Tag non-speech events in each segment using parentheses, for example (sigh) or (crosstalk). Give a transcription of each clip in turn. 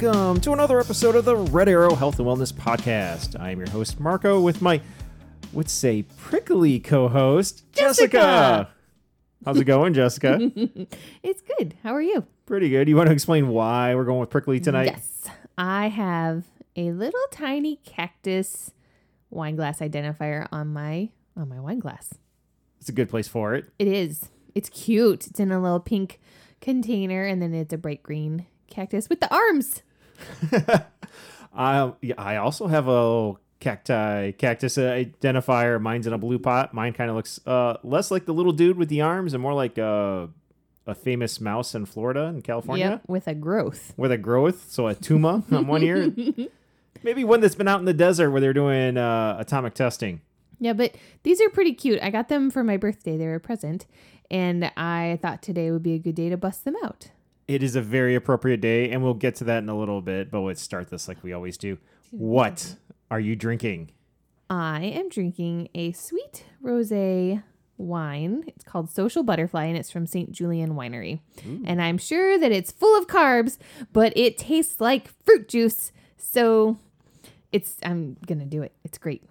welcome to another episode of the Red Arrow Health and Wellness Podcast. I am your host, Marco, with my, would say, prickly co host, Jessica. Jessica. How's it going, Jessica? (laughs) It's good. How are you? Pretty good. You want to explain why we're going with prickly tonight? Yes. I have a little tiny cactus wine glass identifier on my on my wine glass. It's a good place for it. It is. It's cute. It's in a little pink container and then it's a bright green cactus with the arms. (laughs) I, I also have a cacti cactus identifier. Mine's in a blue pot. Mine kind of looks uh, less like the little dude with the arms and more like a, a famous mouse in Florida and California. Yep, with a growth. with a growth, so a tuma (laughs) on one ear. Maybe one that's been out in the desert where they're doing uh, atomic testing. Yeah, but these are pretty cute. I got them for my birthday. They were a present. And I thought today would be a good day to bust them out. It is a very appropriate day, and we'll get to that in a little bit. But let's start this like we always do. What are you drinking? I am drinking a sweet rosé wine. It's called Social Butterfly and it's from St. Julian Winery. And I'm sure that it's full of carbs, but it tastes like fruit juice. So it's I'm going to do it. It's great.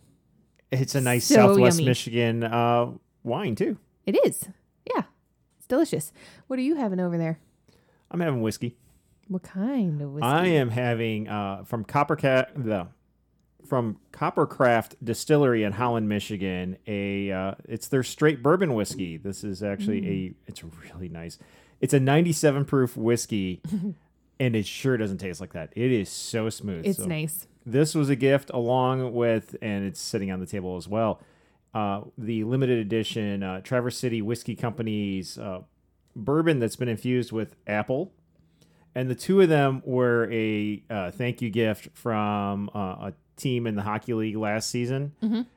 It's a nice So Southwest yummy. Michigan uh, wine too. It is. Yeah. It's delicious. What are you having over there? I'm having whiskey. What kind of whiskey? I am having uh, from Coppercat the from Coppercraft Distillery in Holland, Michigan. A uh, it's their straight bourbon whiskey. This is actually Mm. a it's really nice. It's a 97 proof whiskey, (laughs) and it sure doesn't taste like that. It is so smooth. It's So nice. This was a gift along with, and it's sitting on the table as well. Uh, the limited edition uh, Traverse City Whiskey Company's uh, bourbon that's been infused with apple and the two of them were a uh, thank you gift from uh, a team in the hockey league last season.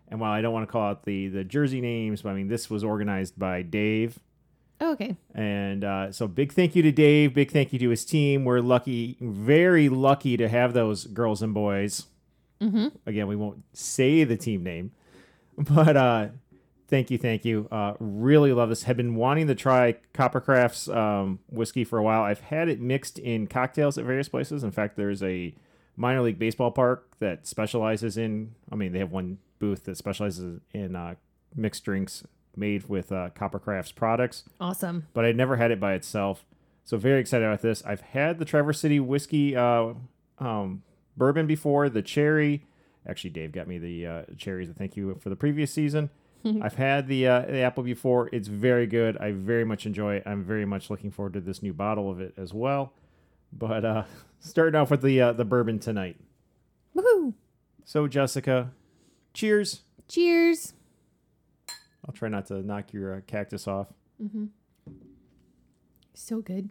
And while I don't want to call out the the jersey names, but I mean this was organized by Dave. Oh, okay. And uh, so big thank you to Dave. Big thank you to his team. We're lucky, very lucky to have those girls and boys. Mm-hmm. Again, we won't say the team name, (laughs) but uh, thank you, thank you. Uh, really love this. Have been wanting to try Coppercraft's um, whiskey for a while. I've had it mixed in cocktails at various places. In fact, there's a minor league baseball park that specializes in. I mean, they have one booth that specializes in uh, mixed drinks made with uh, Coppercraft's products Awesome. but I'd never had it by itself. So very excited about this. I've had the Traverse City whiskey uh, um, bourbon before, the cherry. Actually, Dave got me the uh, cherries. Thank you for the previous season. (laughs) I've had the uh, the apple before. It's very good. I very much enjoy it. I'm very much looking forward to this new bottle of it as well. But uh, (laughs) starting off with the uh, the bourbon tonight. Woohoo. So Jessica, cheers. Cheers. I'll try not to knock your uh, cactus off. Mm-hmm. So good.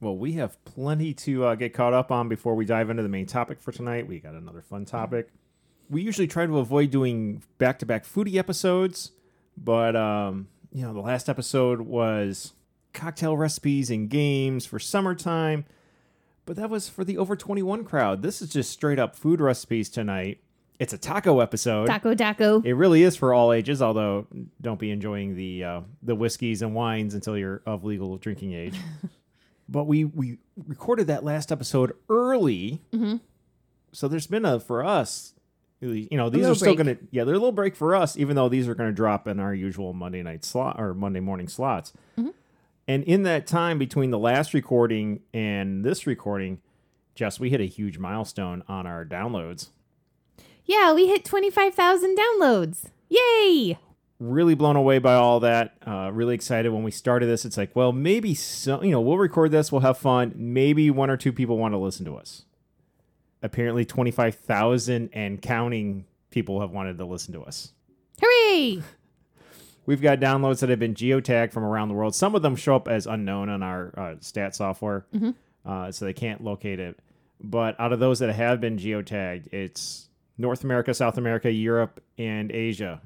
Well, we have plenty to uh, get caught up on before we dive into the main topic for tonight. We got another fun topic. We usually try to avoid doing back to back foodie episodes, but, um, you know, the last episode was cocktail recipes and games for summertime, but that was for the over 21 crowd. This is just straight up food recipes tonight. It's a taco episode. Taco taco. It really is for all ages, although don't be enjoying the uh, the whiskeys and wines until you're of legal drinking age. (laughs) but we we recorded that last episode early, so there's been a for us. You know, these are still break. to yeah, they're a little break for us, even though these are going to drop in our usual Monday night slot or Monday morning slots. And in that time between the last recording and this recording, Jess, we hit a huge milestone on our downloads. Yeah, we hit 25,000 downloads. Yay! really blown away by all that. Uh, really excited when we started this. It's like, well, maybe some, you know, we'll record this, we'll have fun. Maybe one or two people want to listen to us. Apparently, 25,000 and counting people have wanted to listen to us. Hooray! (laughs) We've got downloads that have been geotagged from around the world. Some of them show up as unknown on our uh, stat software, uh, so they can't locate it. But out of those that have been geotagged, it's North America, South America, Europe, and Asia.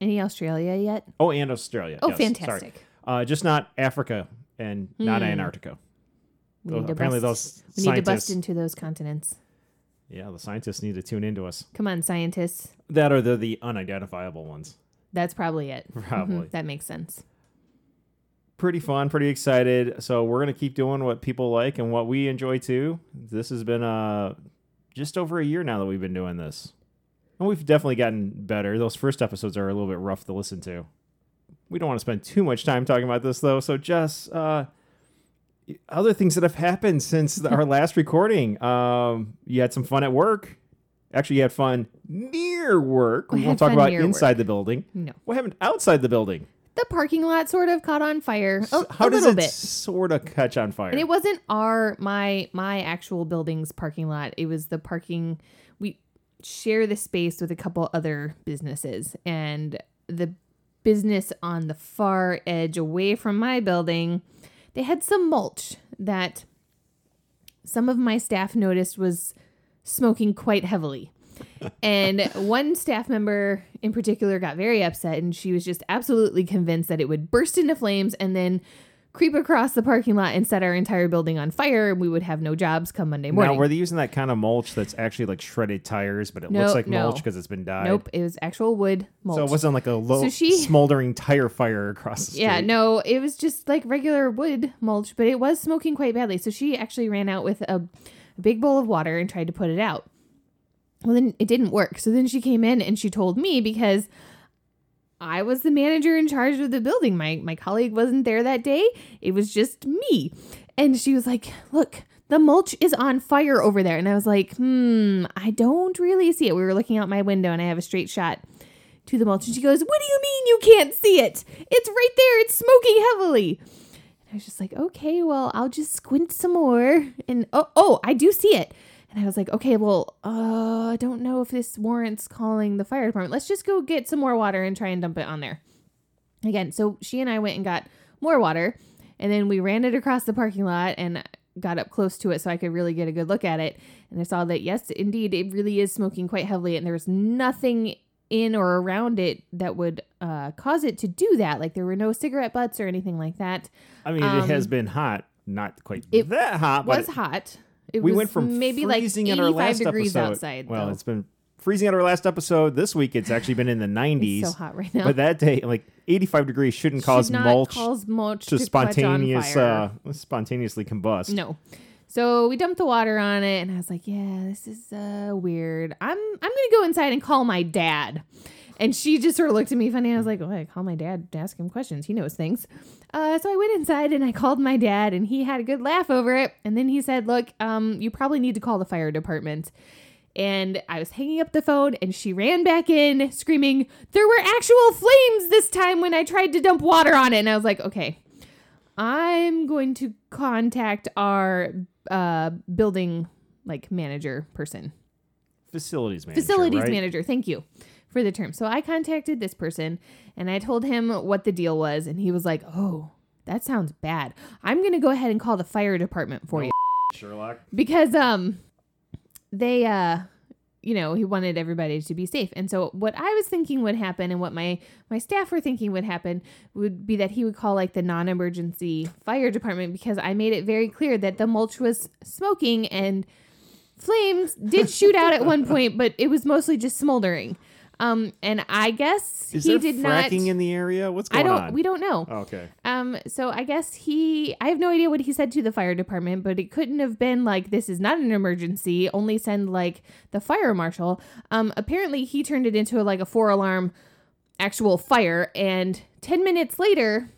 Any Australia yet? Oh, and Australia. Oh, Yes, fantastic. Uh, just not Africa and not Hmm. Antarctica. We Well, need to apparently bust, those we need to bust into those continents. Yeah, the scientists need to tune into us. Come on, scientists. That are the, the unidentifiable ones, That's probably it. (laughs) Mhm, probably. that makes sense. pretty fun, pretty excited. So we're gonna keep doing what people like and what we enjoy too. This has been uh just over a year now that we've been doing this, and we've definitely gotten better. Those first episodes are a little bit rough to listen to. We don't want to spend too much time talking about this though. So just uh, other things that have happened since our last recording. Um, you had some fun at work. Actually, you had fun near work. We won't talk about inside work. the building. No. What happened outside the building? The parking lot sort of caught on fire. A, how a does it bit. sort of catch on fire? And it wasn't our my my actual building's parking lot. It was the parking we share the space with a couple other businesses and the business on the far edge away from my building, they had some mulch that some of my staff noticed was smoking quite heavily. and (laughs) one staff member in particular got very upset and she was just absolutely convinced that it would burst into flames and then creep across the parking lot and set our entire building on fire and we would have no jobs come Monday morning. now, were they using that kind of mulch that's actually like shredded tires, but it No, looks like no. mulch because it's been dyed? nope, it was actual wood mulch. So it wasn't like a low, So she- smoldering tire fire across the street. Yeah, no, it was just like regular wood mulch, but it was smoking quite badly. So she actually ran out with a, a big bowl of water and tried to put it out. Well, then it didn't work. So then she came in and she told me because I was the manager in charge of the building. My my colleague wasn't there that day. It was just me. And she was like, "Look, the mulch is on fire over there." And I was like, "Hmm, I don't really see it." We were looking out my window and I have a straight shot to the mulch and she goes, "What do you mean you can't see it? It's right there. It's smoking heavily." And I was just like, "Okay, well, I'll just squint some more." And oh, oh, I do see it. And I was like, "Okay, well, uh, I don't know if this warrants calling the fire department. Let's just go get some more water and try and dump it on there." Again, so she and I went and got more water, and then we ran it across the parking lot and got up close to it so I could really get a good look at it. And I saw that yes, indeed, it really is smoking quite heavily, and there was nothing in or around it that would uh, cause it to do that. Like there were no cigarette butts or anything like that. I mean, it has been hot, not quite Um, it that hot, but It was but hot. It we was went from maybe like freezing 85 at our last degrees episode. outside. well, though. it's been freezing at our last episode. This week, it's actually been in the 90s. (laughs) It's so hot right now. But that day, like 85 degrees, shouldn't Should cause mulch cause mulch to on spontaneous, uh, spontaneously combust. No. So we dumped the water on it and I was like, yeah, this is uh weird. I'm I'm going to go inside and call my dad. And she just sort of looked at me funny. I was like, oh, I call my dad to ask him questions. He knows things. Uh, so I went inside and I called my dad and he had a good laugh over it. And then he said, look, um, you probably need to call the fire department. And I was hanging up the phone and she ran back in screaming, there were actual flames this time when I tried to dump water on it. And I was like, okay, I'm going to contact our uh, building like manager person, Facilities manager. facilities right? manager. Thank you for the term. So I contacted this person and I told him what the deal was, and he was like, "Oh, that sounds bad. I'm going to go ahead and call the fire department for you (laughs) Sherlock. because um they uh you know he wanted everybody to be safe and so what i was thinking would happen and what my my staff were thinking would happen would be that he would call like the non-emergency fire department because i made it very clear that the mulch was smoking and flames did shoot out at one (laughs) point but it was mostly just smoldering um and i guess Is he there did not in the area? What's i going don't on? we don't know Oh, okay. um, so I guess he, I have no idea what he said to the fire department, but it couldn't have been like, this is not an emergency, only send like the fire marshal. Um, apparently he turned it into like a four alarm actual fire. And 10 minutes later,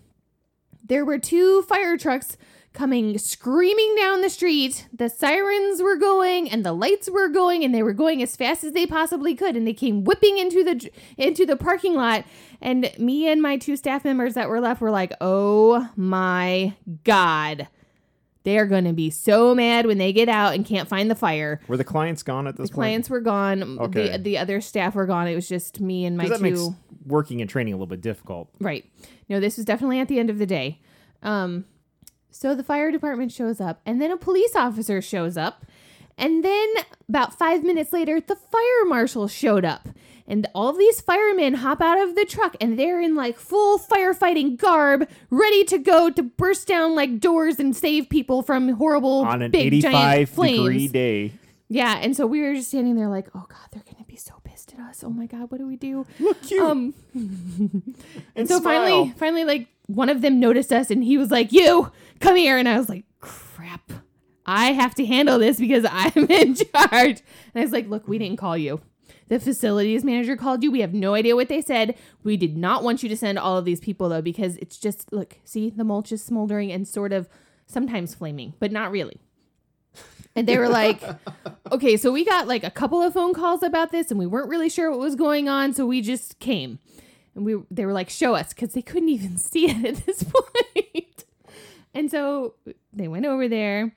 there were two fire trucks coming screaming down the street. The sirens were going and the lights were going and they were going as fast as they possibly could and they came whipping into the into the parking lot and me and my two staff members that were left were like, "Oh my god. They are going to be so mad when they get out and can't find the fire." Were the clients gone at this The point? clients were gone. Okay. The the other staff were gone. It was just me and my Because two makes working and training a little bit difficult. Right. No, this was definitely at the end of the day. Um, so the fire department shows up, and then a police officer shows up, and then about five minutes later, the fire marshal showed up. And all these firemen hop out of the truck and they're in like full firefighting garb, ready to go to burst down like doors and save people from horrible On an big giant 85 flames. degree day. Yeah, and so we were just standing there like, oh god, they're gonna be so pissed pissed at us. Oh my god, what do we do? (laughs) Look cute. Um, (laughs) and so smile. finally, finally, like one of them noticed us, and he was like, "You come here," and I was like, "Crap." I have to handle this because I'm (laughs) in charge. And I was like, look, we didn't call you. The facilities manager called you. We have no idea what they said. We did not want you to send all of these people though, because it's just look, see, the mulch is smoldering and sort of sometimes flaming, but not really. And they were like, okay, so we got like a couple of phone calls about this and we weren't really sure what was going on, so we just came. And we they were like, show us, because they couldn't even (laughs) see it at this point. and so they went over there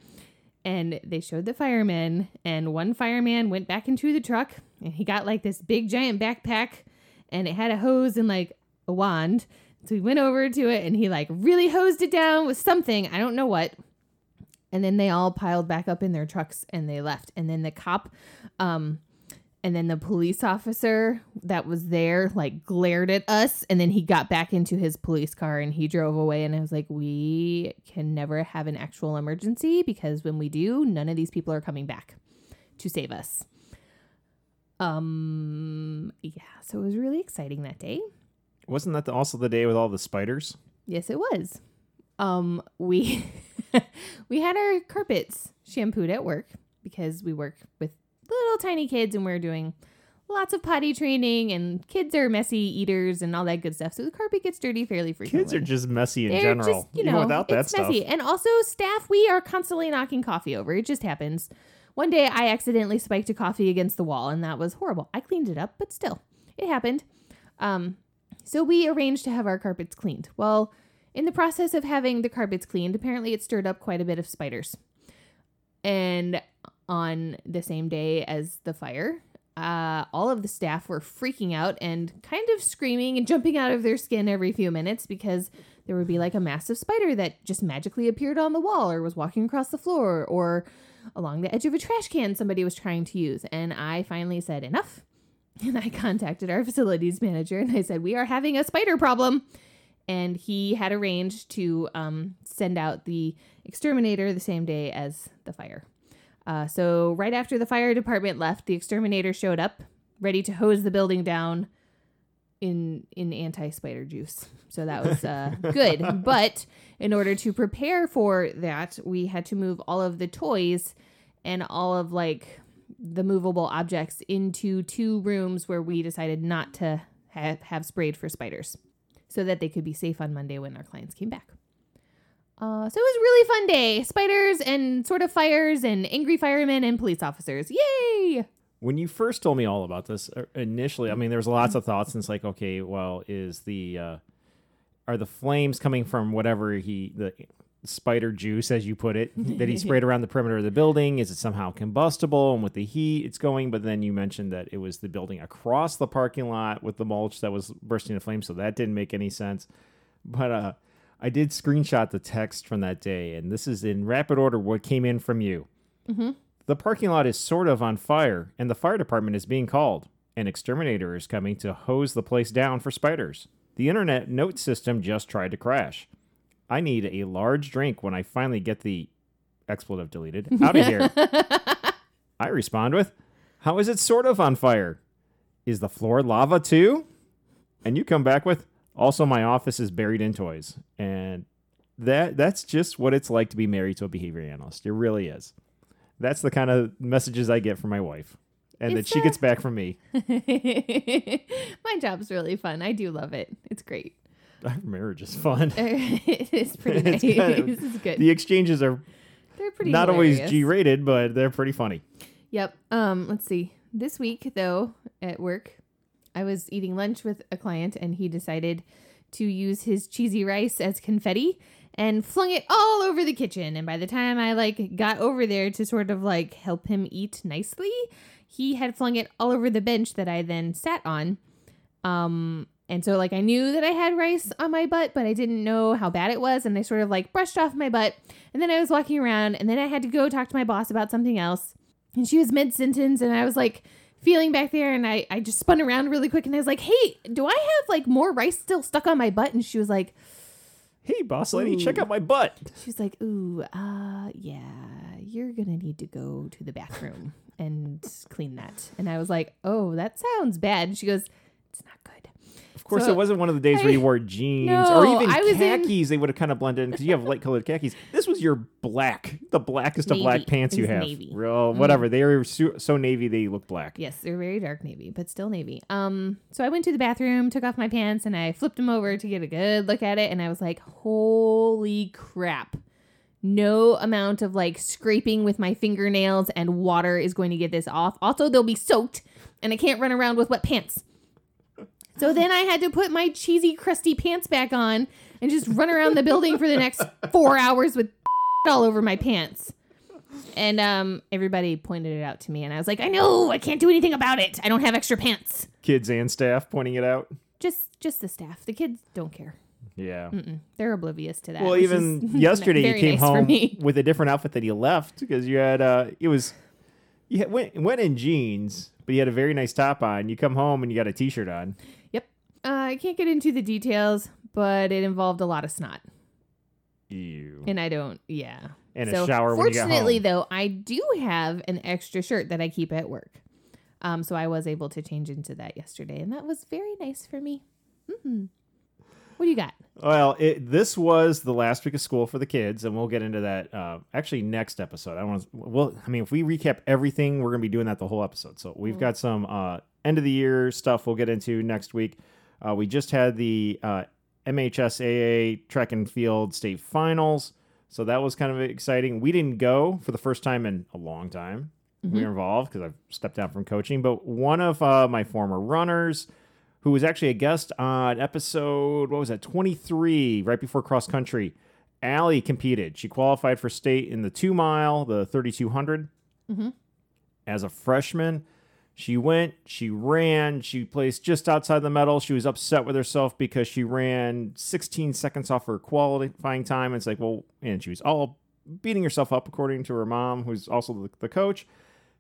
and they showed the firemen and one fireman went back into the truck and he got like this big giant backpack and it had a hose and like a wand so he went over to it and he like really hosed it down with something i don't know what and then they all piled back up in their trucks and they left. And then the cop um and then the police officer that was there like glared at us. And then he got back into his police car and he drove away. And i was like we can never have an actual emergency because when we do none of these people are coming back to save us. Um yeah. So it was really exciting that day. Wasn't that the, also the day with all the spiders? yes it was um we (laughs) we had our carpets shampooed at work because we work with little tiny kids and we're doing lots of potty training and kids are messy eaters and all that good stuff so the carpet gets dirty fairly frequently Kids are just messy in They're general. just, you even know, without that it's stuff. messy. And also, staff, we are constantly knocking coffee over. It just happens. One day, I accidentally spiked a coffee against the wall, and that was horrible. I cleaned it up, but still, it happened. Um, so we arranged to have our carpets cleaned. Well, in the process of having the carpets cleaned, apparently it stirred up quite a bit of spiders. And on the same day as the fire, uh, all of the staff were freaking out and kind of screaming and jumping out of their skin every few minutes because there would be like a massive spider that just magically appeared on the wall or was walking across the floor or along the edge of a trash can somebody was trying to use. And I finally said, enough. (laughs) And I contacted our facilities manager and I said, we are having a spider problem. And he had arranged to um, send out the exterminator the same day as the fire. Uh, so right after the fire department left, the exterminator showed up, ready to hose the building down in in anti spider juice. So that was uh, (laughs) good. But in order to prepare for that, we had to move all of the toys and all of like the movable objects into two rooms where we decided not to ha- have sprayed for spiders, so that they could be safe on Monday when our clients came back. Uh, so it was a really fun day. Spiders and sort of fires and angry firemen and police officers. Yay! When you first told me all about this uh, initially, I mean, there was lots of thoughts, and it's like, okay, well, is the uh, are the flames coming from whatever he the spider juice, as you put it, (laughs) that he sprayed around the perimeter of the building? Is it somehow combustible, and with the heat, it's going? But then you mentioned that it was the building across the parking lot with the mulch that was bursting into flames, so that didn't make any sense. But uh, I did screenshot the text from that day, and this is in rapid order what came in from you. The parking lot is sort of on fire, and the fire department is being called. An exterminator is coming to hose the place down for spiders. The internet note system just tried to crash. I need a large drink when I finally get the expletive deleted out of here. (laughs) I respond with, How is it sort of on fire? Is the floor lava too? And you come back with, Also, my office is buried in toys. And that that's just what it's like to be married to a behavior analyst. It really is. That's the kind of messages I get from my wife, and that she uh, gets back from me. (laughs) My job's really fun. I do love it. It's great. (laughs) Our marriage is fun. (laughs) it is pretty (laughs) nice. Kind of- this is good. The exchanges are They're pretty not always. G-rated, but they're pretty funny. Yep. Um, let's see. This week though, at work, I was eating lunch with a client and he decided to use his cheesy rice as confetti and flung it all over the kitchen. And by the time I like got over there to sort of like help him eat nicely, he had flung it all over the bench that I then sat on. Um and so like I knew that I had rice on my butt, but I didn't know how bad it was and I sort of like brushed off my butt. And then I was walking around and then I had to go talk to my boss about something else. And she was mid sentence and I was like feeling back there and I, I just spun around really quick and I was like, Hey, do I have like more rice still stuck on my butt? And she was like, Hey, boss lady, check out my butt. she was like, Ooh, uh, yeah, you're going to need to go to the bathroom and clean that. And I was like, oh, that sounds bad. And she goes, it's not. Of course, So, it wasn't one of the days where you wore jeans No, or even I was in- khakis. They would have kind of blended in because you have light colored khakis. This was your black, the blackest of black pants you have. navy. Mm. Real, whatever. They are so, so navy they look black. Yes, they're very dark navy, but still navy. Um, so I went to the bathroom, took off my pants, and I flipped them over to get a good look at it, and I was like, "Holy crap!" No amount of like scraping with my fingernails and water is going to get this off. Also, they'll be soaked, and I can't run around with wet pants. So then I had to put my cheesy, crusty pants back on and just run around the building for the next (laughs) four hours with (laughs) all over my pants. And um, everybody pointed it out to me, and I was like, I know, I can't do anything about it. I don't have extra pants. Kids and staff pointing it out. Just, just the staff. The kids don't care. Yeah. Mm-mm. They're oblivious to that. Well, which even is (laughs) yesterday you very came nice for home me. with a different outfit that you left because you had uh it was you had, went went in jeans, but you had a very nice top on. You come home and you got a t-shirt on. Uh, I can't get into the details, but it involved a lot of snot, Ew. and I don't. Yeah. And a so shower when you got fortunately, though, I do have an extra shirt that I keep at work. Um, so I was able to change into that yesterday, and that was very nice for me. hmm What do you got? Well, it, this was the last week of school for the kids, and we'll get into that uh, actually next episode. I want to. Well, I mean, if we recap everything, we're going to be doing that the whole episode. So we've got some uh, end of the year stuff we'll get into next week. Uh, we just had the uh, MHSAA track and field state finals, so that was kind of exciting. We didn't go for the first time in a long time. We were involved because I've stepped down from coaching, but one of uh, my former runners who was actually a guest on episode, what was that, 23, right before cross country. Allie competed. She qualified for state in the two mile, the 3200. Mhm. As a freshman, she went, she ran, she placed just outside the medal. She was upset with herself because she ran 16 seconds off her qualifying time. It's like, well, and she was all beating herself up, according to her mom, who's also the, the coach.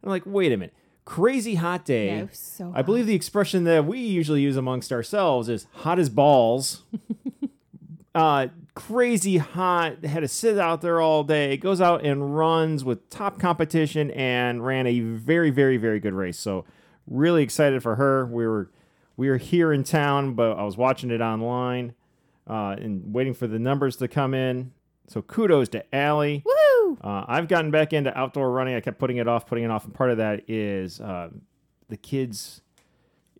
And I'm like, wait a minute. Crazy hot day. Yeah, so. I believe the expression that we usually use amongst ourselves is hot as balls. (laughs) uh, crazy hot. Had to sit out there all day. Goes out and runs with top competition and ran a very, very, very good race. So really excited for her. We were we were here in town, but I was watching it online uh, and waiting for the numbers to come in. So kudos to Allie. Woo! Uh, I've gotten back into outdoor running. I kept putting it off, putting it off, and part of that is uh, the kids.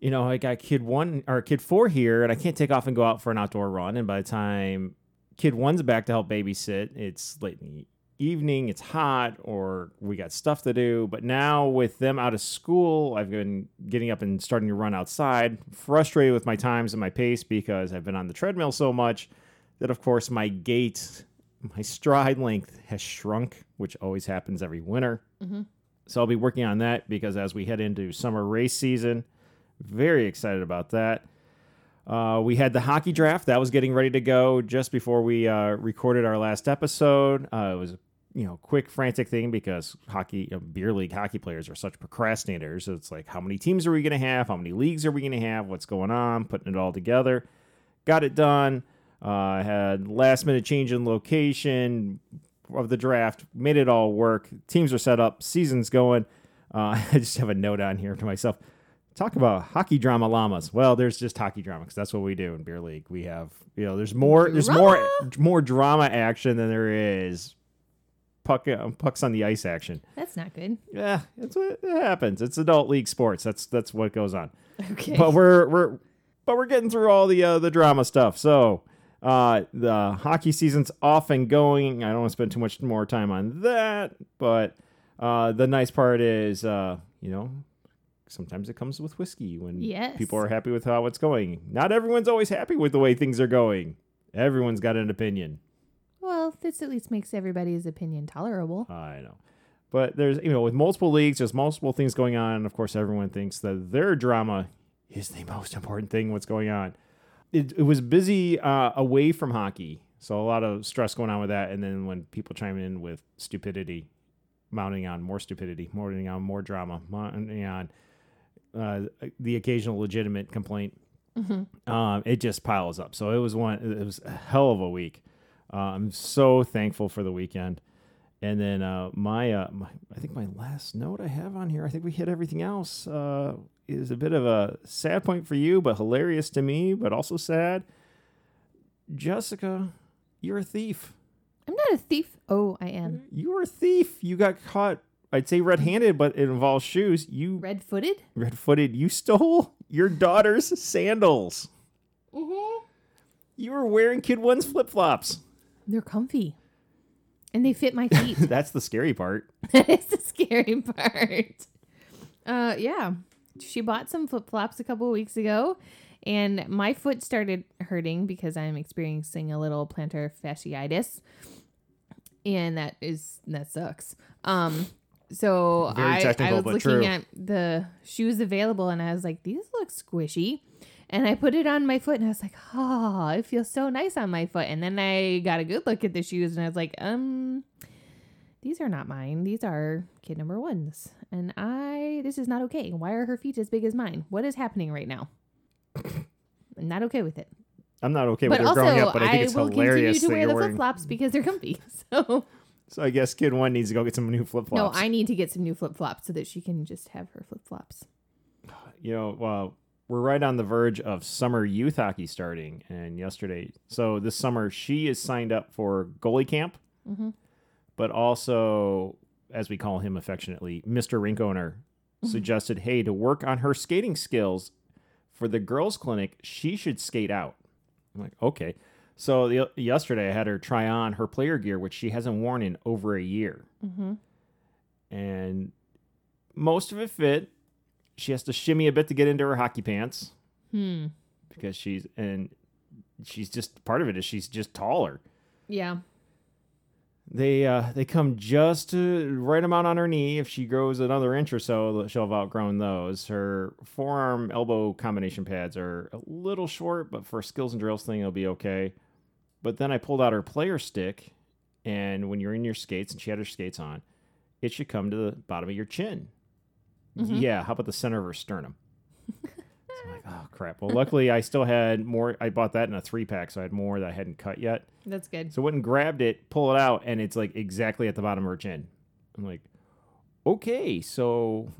You know, I got kid one or kid four here, and I can't take off and go out for an outdoor run. And by the time kid one's back to help babysit, it's late in the evening, it's hot, or we got stuff to do. But now with them out of school, I've been getting up and starting to run outside. Frustrated with my times and my pace because I've been on the treadmill so much that, of course, my gait my stride length has shrunk, which always happens every winter. Mhm. So I'll be working on that because as we head into summer race season, very excited about that. Uh, we had the hockey draft that was getting ready to go just before we uh, recorded our last episode. Uh, it was you know quick frantic thing because hockey uh, beer league hockey players are such procrastinators. So it's like how many teams are we going to have? How many leagues are we going to have? What's going on? Putting it all together. Got it done. Uh, had last minute change in location of the draft, made it all work. Teams are set up, season's going. Uh, (laughs) I just have a note on here to myself. Talk about hockey drama llamas. Well, there's just hockey drama because that's what we do in beer league. We have, you know, there's more, there's more, more drama action than there is puck uh, pucks on the ice action. That's not good. Yeah, it's what it happens. It's adult league sports. That's that's what goes on Okay. but we're we're but we're getting through all the uh, the drama stuff. So uh, the hockey season's off and going. I don't want to spend too much more time on that, but uh, the nice part is, uh, you know, sometimes it comes with whiskey when Yes. people are happy with how it's going. Not everyone's always happy with the way things are going. Everyone's got an opinion. well, this at least makes everybody's opinion tolerable. I know. But there's, you know, with multiple leagues, there's multiple things going on. And of course, everyone thinks that their drama is the most important thing, what's going on. It, it was busy uh, away from hockey. So a lot of stress going on with that. And then when people chime in with stupidity, mounting on more stupidity, mounting on more drama, mounting on uh, the occasional legitimate complaint, um, it just piles up. So it was one, it was a hell of a week. Uh, I'm so thankful for the weekend And then uh, my, uh, my, I think my last note I have on here, I think we hit everything else, uh, is a bit of a sad point for you, but hilarious to me, but also sad. Jessica, you're a thief. I'm not a thief. Oh, I am. You're a thief. You got caught, I'd say red handed, but it involves shoes. You Red footed? red footed, you stole your daughter's sandals. Mm-hmm. You were wearing Kid One's flip flops. They're comfy. And they fit my (laughs) feet. That's the scary part. (laughs) that is the scary part. Uh yeah. She bought some flip flops a couple of weeks ago and my foot started hurting because I'm experiencing a little plantar fasciitis. And that is that sucks. Um so I, I was looking true. at the shoes available and I was like, these look squishy. And I put it on my foot and I was like, oh, it feels so nice on my foot. And then I got a good look at the shoes and I was like, um, these are not mine. These are kid number one's. And I, this is not okay. Why are her feet as big as mine? What is happening right now? I'm not okay with it. I'm not okay but with her also, growing up, but I think it's will hilarious continue to wear the flip flops because they're comfy. (laughs) So, So I guess Kid One needs to go get some new flip flops. no. I need to get some new flip flops so that she can just have her flip flops. you know, well, we're right on the verge of summer youth hockey starting, and yesterday, so this summer she is signed up for goalie camp, Mm-hmm. but also, as we call him affectionately, Mister Rink owner suggested, hey, to work on her skating skills for the girls' clinic, she should skate out. I'm like, okay. So the, yesterday, I had her try on her player gear, which she hasn't worn in over a year, Mm-hmm. and most of it fit. She has to shimmy a bit to get into her hockey pants Hmm. because she's and she's just part of it is she's just taller. Yeah. They uh they come just to right amount on her knee. If she grows another inch or so, she'll have outgrown those. Her forearm elbow combination pads are a little short, but for skills and drills thing, it'll be okay. But then I pulled out her player stick, and when you're in your skates and she had her skates on, it should come to the bottom of your chin. Mhm. Yeah, how about the center of her sternum? (laughs) so I'm like, oh crap. Well, luckily I still had more. I bought that in a three pack, so I had more that I hadn't cut yet. That's good. So I went and grabbed it, pull it out, and it's like exactly at the bottom of her chin. I'm like, okay, so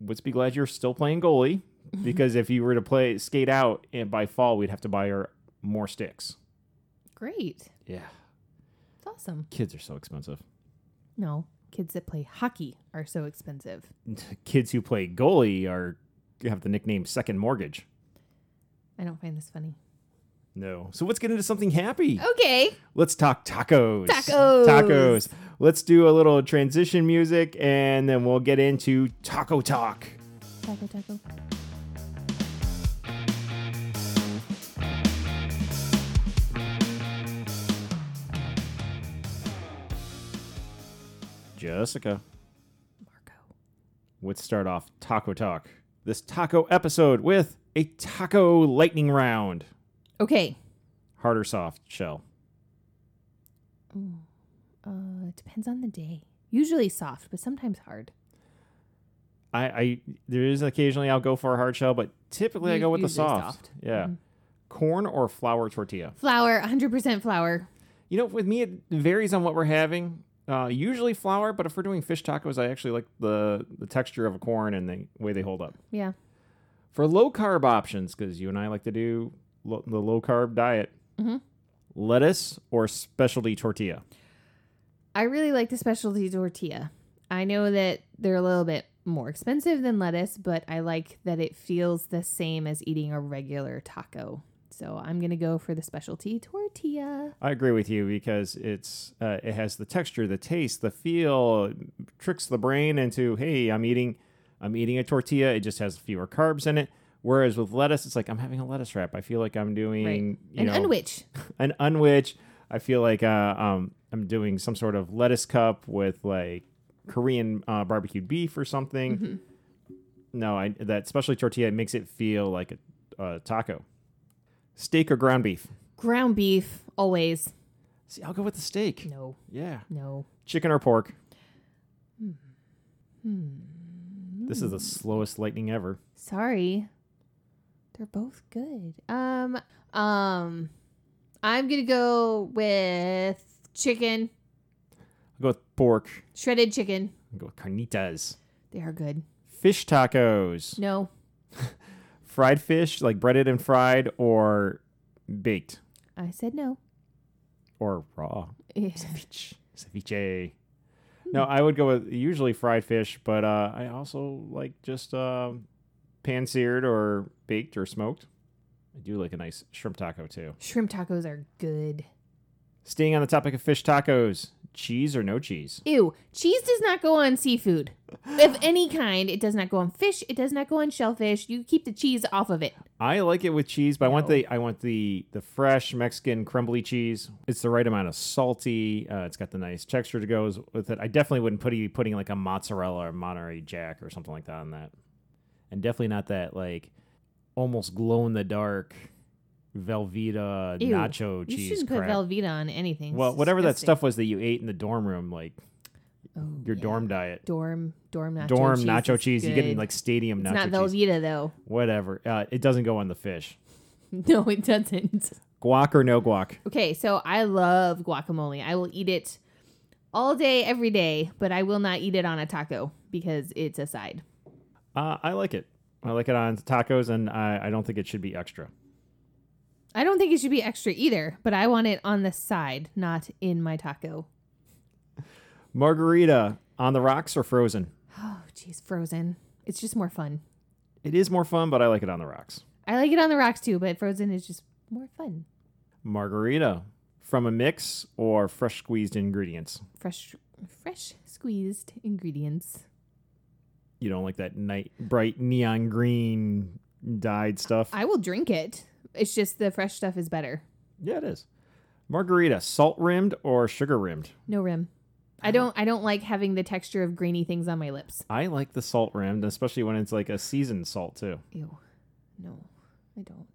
let's be glad you're still playing goalie (laughs) because if you were to play skate out and by fall, we'd have to buy her more sticks. Great. Yeah, It's awesome. kids are so expensive. No, kids that play hockey are so expensive. (laughs) Kids who play goalie are have the nickname second mortgage. I don't find this funny. No. So let's get into something happy. Okay. Let's talk tacos. Tacos. Tacos. Let's do a little transition music and then we'll get into taco talk. Taco, taco. Jessica, Marco. let's start off taco talk. This taco episode with a taco lightning round. Okay. Hard or soft shell? Uh, it depends on the day. Usually soft, but sometimes hard. I, I there is occasionally I'll go for a hard shell, but typically I go with the soft. soft. Yeah. Mhm. Corn or flour tortilla? Flour, 100% flour. You know, with me, it varies on what we're having. Uh, usually flour, but if we're doing fish tacos, I actually like the the texture of a corn and the way they hold up. Yeah. For low carb options, because you and I like to do lo- the low carb diet, Mhm. lettuce or specialty tortilla. I really like the specialty tortilla. I know that they're a little bit more expensive than lettuce, but I like that it feels the same as eating a regular taco. So I'm going to go for the specialty tortilla. I agree with you because it's uh, it has the texture, the taste, the feel, tricks the brain into hey, I'm eating I'm eating a tortilla. It just has fewer carbs in it. Whereas with lettuce, it's like I'm having a lettuce wrap. I feel like I'm doing Right. you An know unwich. (laughs) an unwich. I feel like uh, um, I'm doing some sort of lettuce cup with like Korean uh, barbecued beef or something. Mm-hmm. No, I, that specialty tortilla makes it feel like a, a taco. Steak or ground beef? Ground beef, always. See, I'll go with the steak. No, Yeah. no. Chicken or pork? Hmm. This is the slowest lightning ever. Sorry. They're both good. Um, um, I'm going to go with chicken. I'll go with pork. Shredded chicken. I'll go with carnitas. They are good. Fish tacos. No. (laughs) Fried fish, like breaded and fried, or baked, I said no. or raw. Yeah. Ceviche. Ceviche. No, I would go with usually fried fish, but uh, I also like just uh, pan seared or baked or smoked. I do like a nice shrimp taco too. Shrimp tacos are good. Staying on the topic of fish tacos, cheese or no cheese? Ew. Cheese does not go on seafood. of any kind. It does not go on fish. It does not go on shellfish. You keep the cheese off of it. I like it with cheese, but I want No. the I want the the fresh Mexican crumbly cheese. It's the right amount of salty. Uh, it's got the nice texture to go with it. I definitely wouldn't put be putting like a mozzarella or Monterey Jack or something like that on that, and definitely not that like almost glow in the dark Velveeta Ew. nacho You cheese shouldn't put. Velveeta on anything. well, It's whatever that stuff was that you ate in the dorm room, like Oh, your yeah. dorm diet. dorm dorm nacho dorm cheese nacho cheese. You get in like stadium it's nacho not cheese. Velveeta though. Whatever. Uh, it doesn't go on the fish. (laughs) No, it doesn't. Guac or no guac? Okay, so I love guacamole. I will eat it all day, every day, but I will not eat it on a taco because it's a side. Uh, I like it. I like it on tacos, and I, I don't think it should be extra. I don't think it should be extra either, but I want it on the side, not in my taco. Margarita on the rocks or frozen? Oh, geez, frozen. It's just more fun. It is more fun, but I like it on the rocks. I like it on the rocks too, but frozen is just more fun. Margarita from a mix or fresh squeezed ingredients. Fresh, fresh squeezed ingredients. You don't like that night bright neon green dyed stuff. I will drink it. It's just the fresh stuff is better. yeah, it is. Margarita salt rimmed or sugar rimmed? No rim. I don't. I don't like having the texture of grainy things on my lips. I like the salt rimmed, especially when it's like a seasoned salt too. Ew. No, I don't.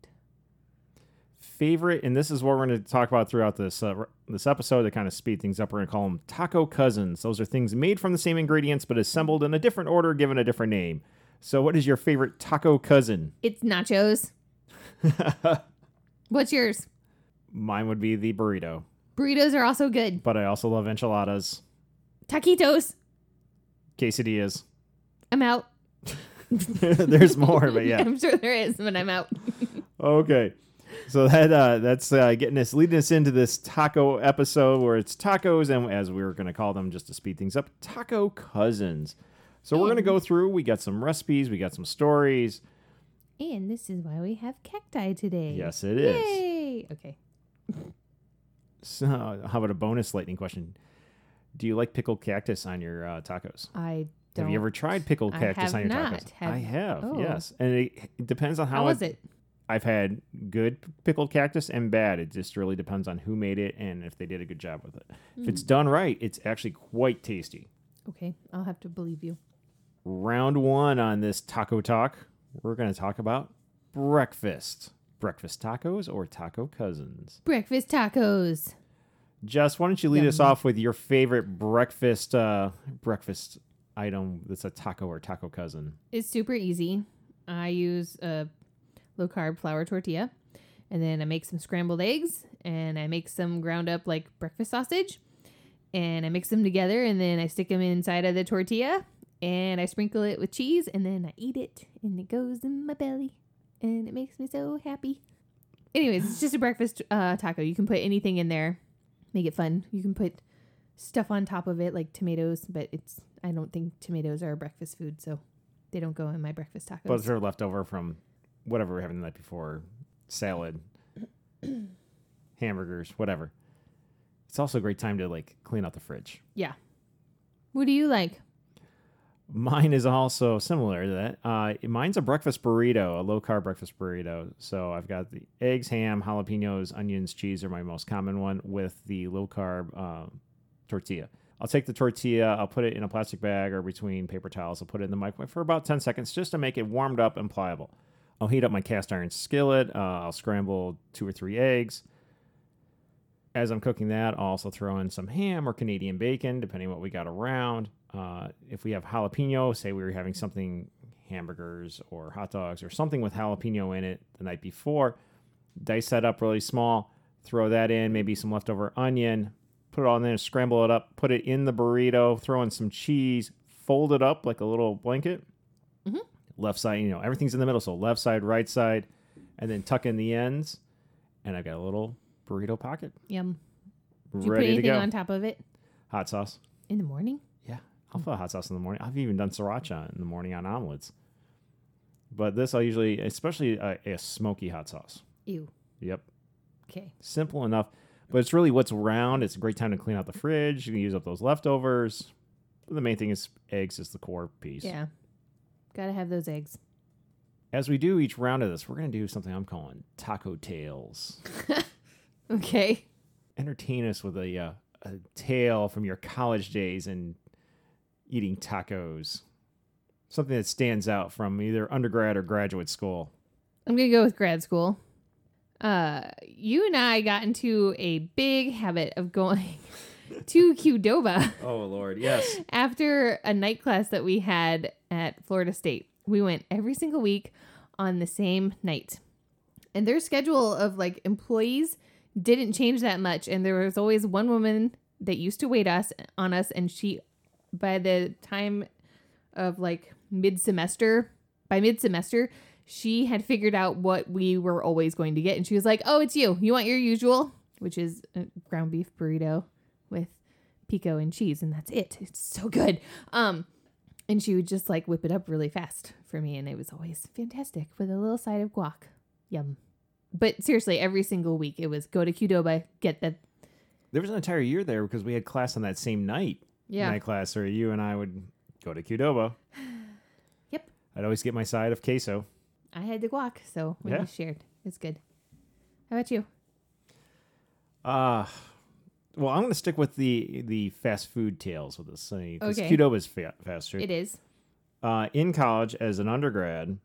favorite, and this is what we're going to talk about throughout this uh, this episode to kind of speed things up. We're going to call them taco cousins. Those are things made from the same ingredients but assembled in a different order, given a different name. So, what is your favorite taco cousin? It's nachos. (laughs) What's yours? Mine would be the burrito, Burritos are also good. but I also love enchiladas, Taquitos. quesadillas. I'm out. (laughs) There's more, but yeah. (laughs) I'm sure there is, but I'm out. Okay. So that uh, that's uh, getting us leading us into this taco episode where it's tacos and as we were going to call them just to speed things up, taco cousins. So we're going to go through. We got some recipes, we got some stories. And this is why we have cacti today. Yes, it is. Yay! Okay. (laughs) So how about a bonus lightning question? Do you like pickled cactus on your uh, tacos? I don't. Have you ever tried pickled I cactus on your not. tacos? Have- I have. oh. Yes, and it, it depends on how, How was it? I've had good pickled cactus and bad. It just really depends on who made it and if they did a good job with it. If Hmm. it's done right, it's actually quite tasty. Okay, I'll have to believe you. Round one on this taco talk, we're going to talk about breakfast. Breakfast tacos or taco cousins? Breakfast tacos. Jess, why don't you lead us off with your favorite breakfast uh, breakfast item that's a taco or taco cousin? It's super easy. I use a low carb flour tortilla, and then I make some scrambled eggs, and I make some ground up like breakfast sausage, and I mix them together, and then I stick them inside of the tortilla, and I sprinkle it with cheese, and then I eat it, and it goes in my belly, and it makes me so happy. Anyways, it's just a breakfast uh, taco. You can put anything in there, make it fun. You can put stuff on top of it like tomatoes, but it's I don't think tomatoes are a breakfast food, so they don't go in my breakfast tacos. But they're left over from whatever we are having the night before salad, (clears throat) hamburgers, whatever. It's also a great time to like clean out the fridge. yeah. What do you like? Mine is also similar to that. Uh, mine's a breakfast burrito, a low carb breakfast burrito. So I've got the eggs, ham, jalapenos, onions, cheese are my most common one with the low carb um, tortilla. I'll take the tortilla, I'll put it in a plastic bag or between paper towels. I'll put it in the microwave for about 10 seconds just to make it warmed up and pliable. I'll heat up my cast iron skillet. Uh, I'll scramble two or three eggs. As I'm cooking that, I'll also throw in some ham or Canadian bacon, depending what we got around. Uh, if we have jalapeno, say we were having something hamburgers or hot dogs or something with jalapeno in it the night before, dice that up really small, throw that in, maybe some leftover onion, put it all in there, scramble it up, put it in the burrito, throw in some cheese, fold it up like a little blanket. Mhm. Left side, you know, everything's in the middle. So left side, right side, and then tuck in the ends. And I've got a little burrito pocket Yum. Did you put ready to anything go. on top of it Hot sauce. in the morning? I'll put hot sauce in the morning. I've even done sriracha in the morning on omelets. But this, I'll usually, especially a, a smoky hot sauce. Ew. Yep. Okay. simple enough. But it's really what's around. It's a great time to clean out the fridge. You can use up those leftovers. But the main thing is eggs is the core piece. Yeah. Gotta have those eggs. As we do each round of this, we're going to do something I'm calling taco tales. (laughs) Okay. Entertain us with a, uh, a tale from your college days and eating tacos. Something that stands out from either undergrad or graduate school. I'm gonna go with grad school. Uh, you and I got into a big habit of going (laughs) to Qdoba (laughs) Oh, Lord. Yes. after a night class that we had at Florida State. We went every single week on the same night. And their schedule of like employees didn't change that much. And there was always one woman that used to wait us on us. And she, by the time of like mid semester, by mid semester, she had figured out what we were always going to get. And she was like, Oh, it's you. You want your usual, which is a ground beef burrito with pico and cheese. And that's it. It's so good. Um, and she would just like whip it up really fast for me. And it was always fantastic with a little side of guac. Yum. But seriously, every single week it was go to Qdoba, get that. There was an entire year there because we had class on that same night. Yeah. night class, or you and I would go to Qdoba. (sighs) Yep. I'd always get my side of queso. I had the guac, so we Yeah. just shared. It's good. How about you? Uh well, I'm going to stick with the the fast food tales with this. Because Okay. Qdoba's fa- fast food. It is. Uh, in college, as an undergrad,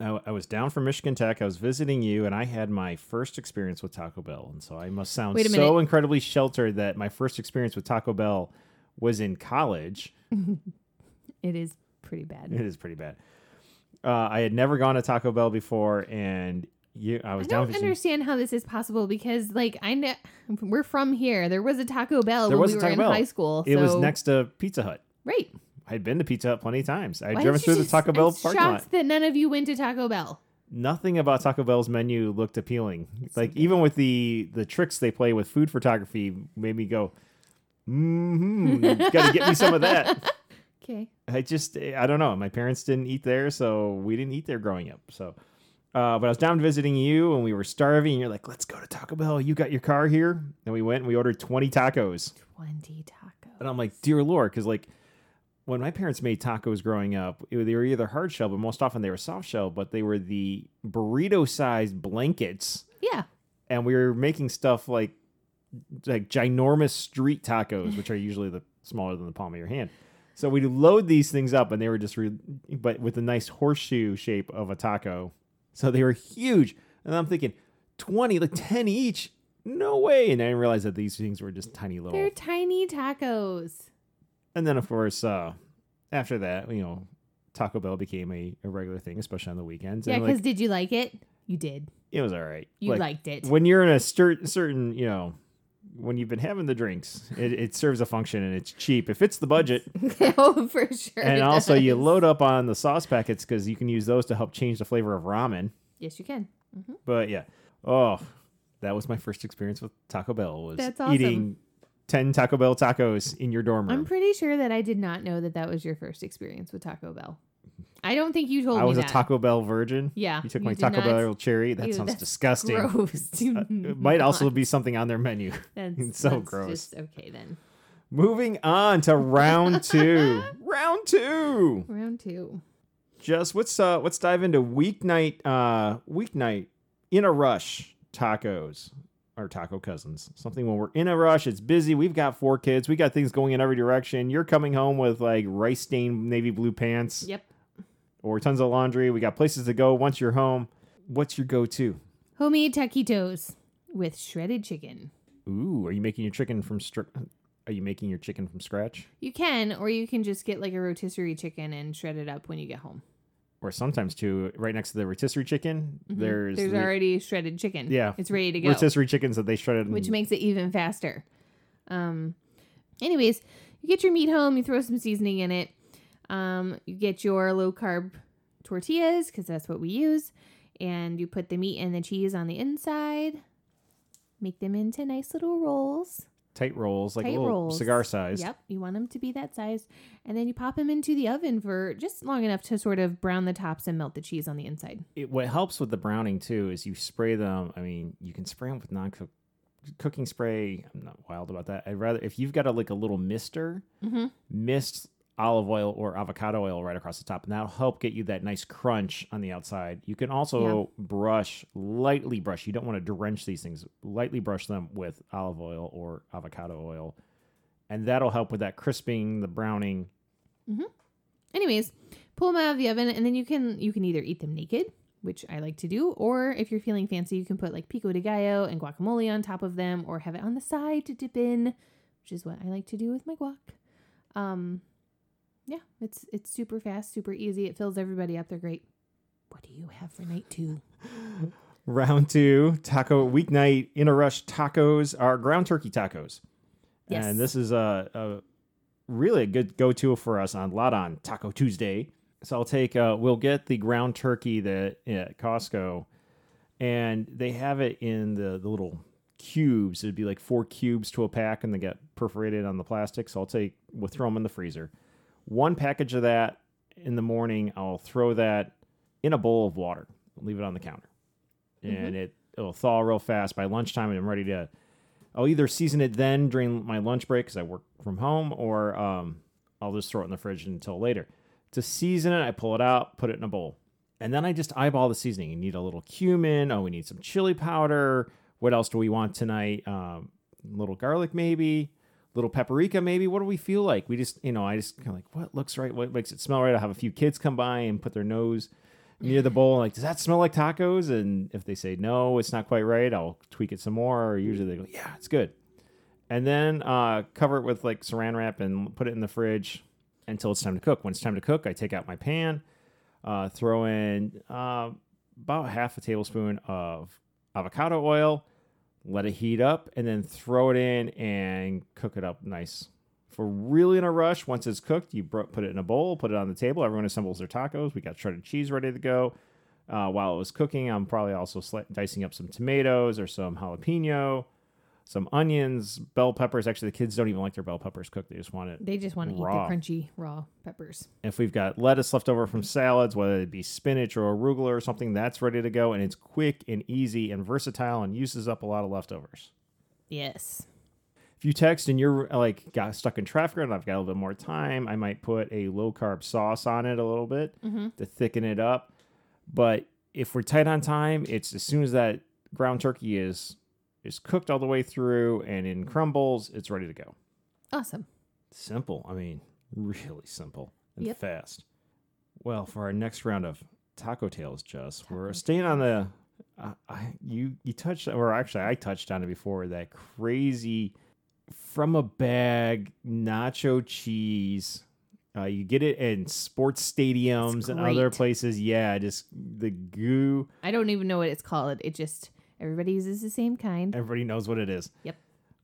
I, I was down from Michigan Tech. I was visiting you, and I had my first experience with Taco Bell. And so I must sound so incredibly sheltered that my first experience with Taco Bell was in college. It is pretty bad. It is pretty bad. Uh, I had never gone to Taco Bell before, and you, I I was down don't understand how this is possible because, like, I know we're from here. There was a Taco Bell There when was we were in Bell. high school. It was next to Pizza Hut. Right. I'd been to Pizza Hut plenty of times. I'd Why driven through the Taco Bell I'm parking lot. shocked that none of you went to Taco Bell. Nothing about Taco Bell's menu looked appealing. like even with the the tricks they play with food photography, made me go, "Hmm, got to get me some of that." (laughs) Okay. I just I don't know. My parents didn't eat there, so we didn't eat there growing up. So, uh, but I was down visiting you, and we were starving. And you're like, "Let's go to Taco Bell. You got your car here?" And we went and we ordered twenty tacos. 20 tacos. And I'm like, dear Lord, because like when my parents made tacos growing up, it, they were either hard shell, but most often they were soft shell, but they were the burrito sized blankets. Yeah. And we were making stuff like like ginormous street tacos, which are usually the smaller than the palm of your hand. So we'd load these things up, and they were just, re- but with a nice horseshoe shape of a taco. So they were huge. And I'm thinking, 20, like 10 each? No way. And I didn't realize that these things were just tiny little. They're tiny tacos. And then, of course, uh, after that, you know, Taco Bell became a, a regular thing, especially on the weekends. Yeah, because like, did you like it? You did. it was all right. You Like, liked it. when you're in a cer- certain, you know, when you've been having the drinks, it, it serves a function and it's cheap. It fits the budget. (laughs) oh, for sure. and also, you load up on the sauce packets because you can use those to help change the flavor of ramen. Yes, you can. Mm-hmm. But yeah, oh, that was my first experience with Taco Bell. Was awesome. eating ten Taco Bell tacos in your dorm room. I'm pretty sure that I did not know that that was your first experience with Taco Bell. I don't think you told me. I me was a that. Taco Bell virgin. Yeah, You took my did Taco not. Bell cherry. That Ew, sounds that's disgusting. Gross. Do (laughs) it (laughs) might also not. be something on their menu. (laughs) That's, so that's gross. Just, okay, then. Moving on to round two. round two. Round two. Just let's uh let's dive into weeknight uh weeknight in a rush tacos or taco cousins. Something when we're in a rush, it's busy. We've got four kids. We got things going in every direction. You're coming home with like rice stained navy blue pants Yep. Or tons of laundry. We got places to go once you're home. What's your go-to? Homemade taquitos with shredded chicken. Ooh, are you making your chicken from str- are you making your chicken from scratch? You can, or you can just get like a rotisserie chicken and shred it up when you get home. Or sometimes too, right next to the rotisserie chicken, there's There's the already shredded chicken. Yeah. It's ready to go, rotisserie chickens that they shredded. which and- makes it even faster. Um, anyways, you get your meat home, you throw some seasoning in it. Um, you get your low carb tortillas because that's what we use, and you put the meat and the cheese on the inside. Make them into nice little rolls. Tight rolls, like Tight little rolls. cigar size. Yep, you want them to be that size, and then you pop them into the oven for just long enough to sort of brown the tops and melt the cheese on the inside. It, what helps with the browning too is you spray them. I mean, you can spray them with non cooking spray. I'm not wild about that. I'd rather if you've got a like a little mister, Mm-hmm. mist olive oil or avocado oil right across the top, and that'll help get you that nice crunch on the outside. You can also brush lightly brush. You don't want to drench these things. Lightly brush them with olive oil or avocado oil, and that'll help with that crisping, the browning. Mm-hmm. Anyways, pull them out of the oven, and then you can you can either eat them naked, which I like to do, or if you're feeling fancy, you can put like pico de gallo and guacamole on top of them, or have it on the side to dip in, which is what I like to do with my guac. Um, yeah, it's it's super fast, super easy. It fills everybody up. They're great. What do you have for night two? (laughs) Round two, taco weeknight in a rush tacos are ground turkey tacos. Yes. And this is a, a really a good go to for us on Lot on Taco Tuesday. So I'll take, uh, we'll get the ground turkey that at Costco, and they have it in the, the little cubes. It'd be like four cubes to a pack, and they get perforated on the plastic. So I'll take, we'll throw them in the freezer. One package of that in the morning, I'll throw that in a bowl of water, leave it on the counter and it it'll thaw real fast. By lunchtime, and I'm ready to. I'll either season it then during my lunch break because I work from home, or um, I'll just throw it in the fridge until later. To season it, I pull it out, put it in a bowl, and then I just eyeball the seasoning. You need a little cumin. Oh, we need some chili powder. What else do we want tonight? Um, little garlic, maybe. Little paprika, maybe. What do we feel like? We just, you know, I just kind of like what looks right, what makes it smell right. i'll have a few kids come by and put their nose near the bowl like does that smell like tacos and if they say no it's not quite right i'll tweak it some more or usually they go yeah it's good and then uh, cover it with like saran wrap and put it in the fridge until it's time to cook when it's time to cook i take out my pan uh, throw in uh, about half a tablespoon of avocado oil let it heat up and then throw it in and cook it up nice if we're really in a rush, once it's cooked, you put it in a bowl, put it on the table. Everyone assembles their tacos. We got shredded cheese ready to go. Uh, while it was cooking, I'm probably also dicing up some tomatoes or some jalapeno, some onions, bell peppers. Actually, the kids don't even like their bell peppers cooked. They just want it. They just want to eat the crunchy raw peppers. If we've got lettuce left over from salads, whether it be spinach or arugula or something, that's ready to go. And it's quick and easy and versatile and uses up a lot of leftovers. Yes. if you text and you're like got stuck in traffic and I've got a little bit more time, I might put a low carb sauce on it a little bit mm-hmm. to thicken it up. But if we're tight on time, it's as soon as that ground turkey is is cooked all the way through and in crumbles, it's ready to go. Awesome. Simple. I mean, really simple and Yep. fast. Well, for our next round of taco tales, Jess, we're staying on the. Uh, I, you you touched, or actually, I touched on it before. That crazy from a bag nacho cheese. Uh, you get it in sports stadiums and other places. Yeah, just the goo. I don't even know what it's called. It just everybody uses the same kind. Everybody knows what it is. Yep.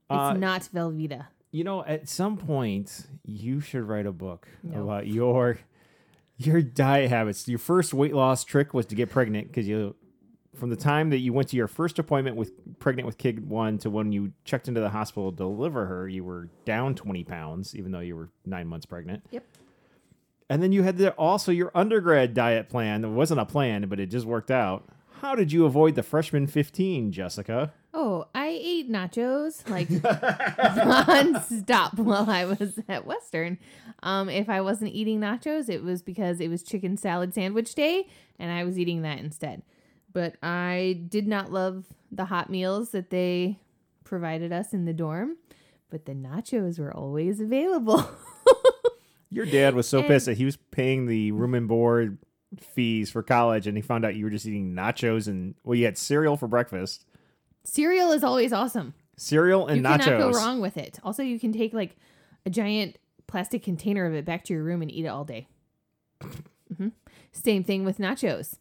It's Uh, not Velveeta. You know, at some point, you should write a book No. about your your diet habits. Your first weight loss trick was to get pregnant because you, from the time that you went to your first appointment with pregnant with kid one to when you checked into the hospital to deliver her, you were down twenty pounds, even though you were nine months pregnant. Yep. And then you had the, also your undergrad diet plan. It wasn't a plan, but it just worked out. How did you avoid the freshman fifteen, Jessica? Oh, I ate nachos like (laughs) nonstop while I was at Western. Um, if I wasn't eating nachos, it was because it was chicken salad sandwich day, and I was eating that instead. But I did not love the hot meals that they provided us in the dorm, but the nachos were always available. (laughs) Your dad was so And- pissed that he was paying the room and board fees for college, and he found out you were just eating nachos and well, you had cereal for breakfast, Cereal is always awesome. cereal and you nachos. cannot go wrong with it. Also, you can take like a giant plastic container of it back to your room and eat it all day. hmm Same thing with nachos.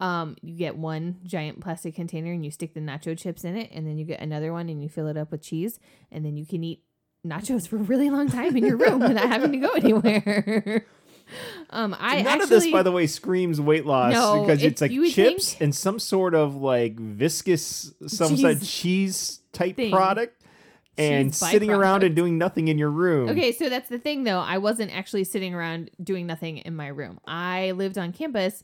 Um, you get one giant plastic container and you stick the nacho chips in it, and then you get another one and you fill it up with cheese, and then you can eat nachos for a really long time in your room without having to go anywhere. (laughs) (laughs) um, I None actually, of this, by the way, screams weight loss No, because it's like chips think- and some sort of like viscous, some sort of Cheese type thing. product, and Cheese sitting around and doing nothing in your room. Okay, so that's the thing though. I wasn't actually sitting around doing nothing in my room. I lived on campus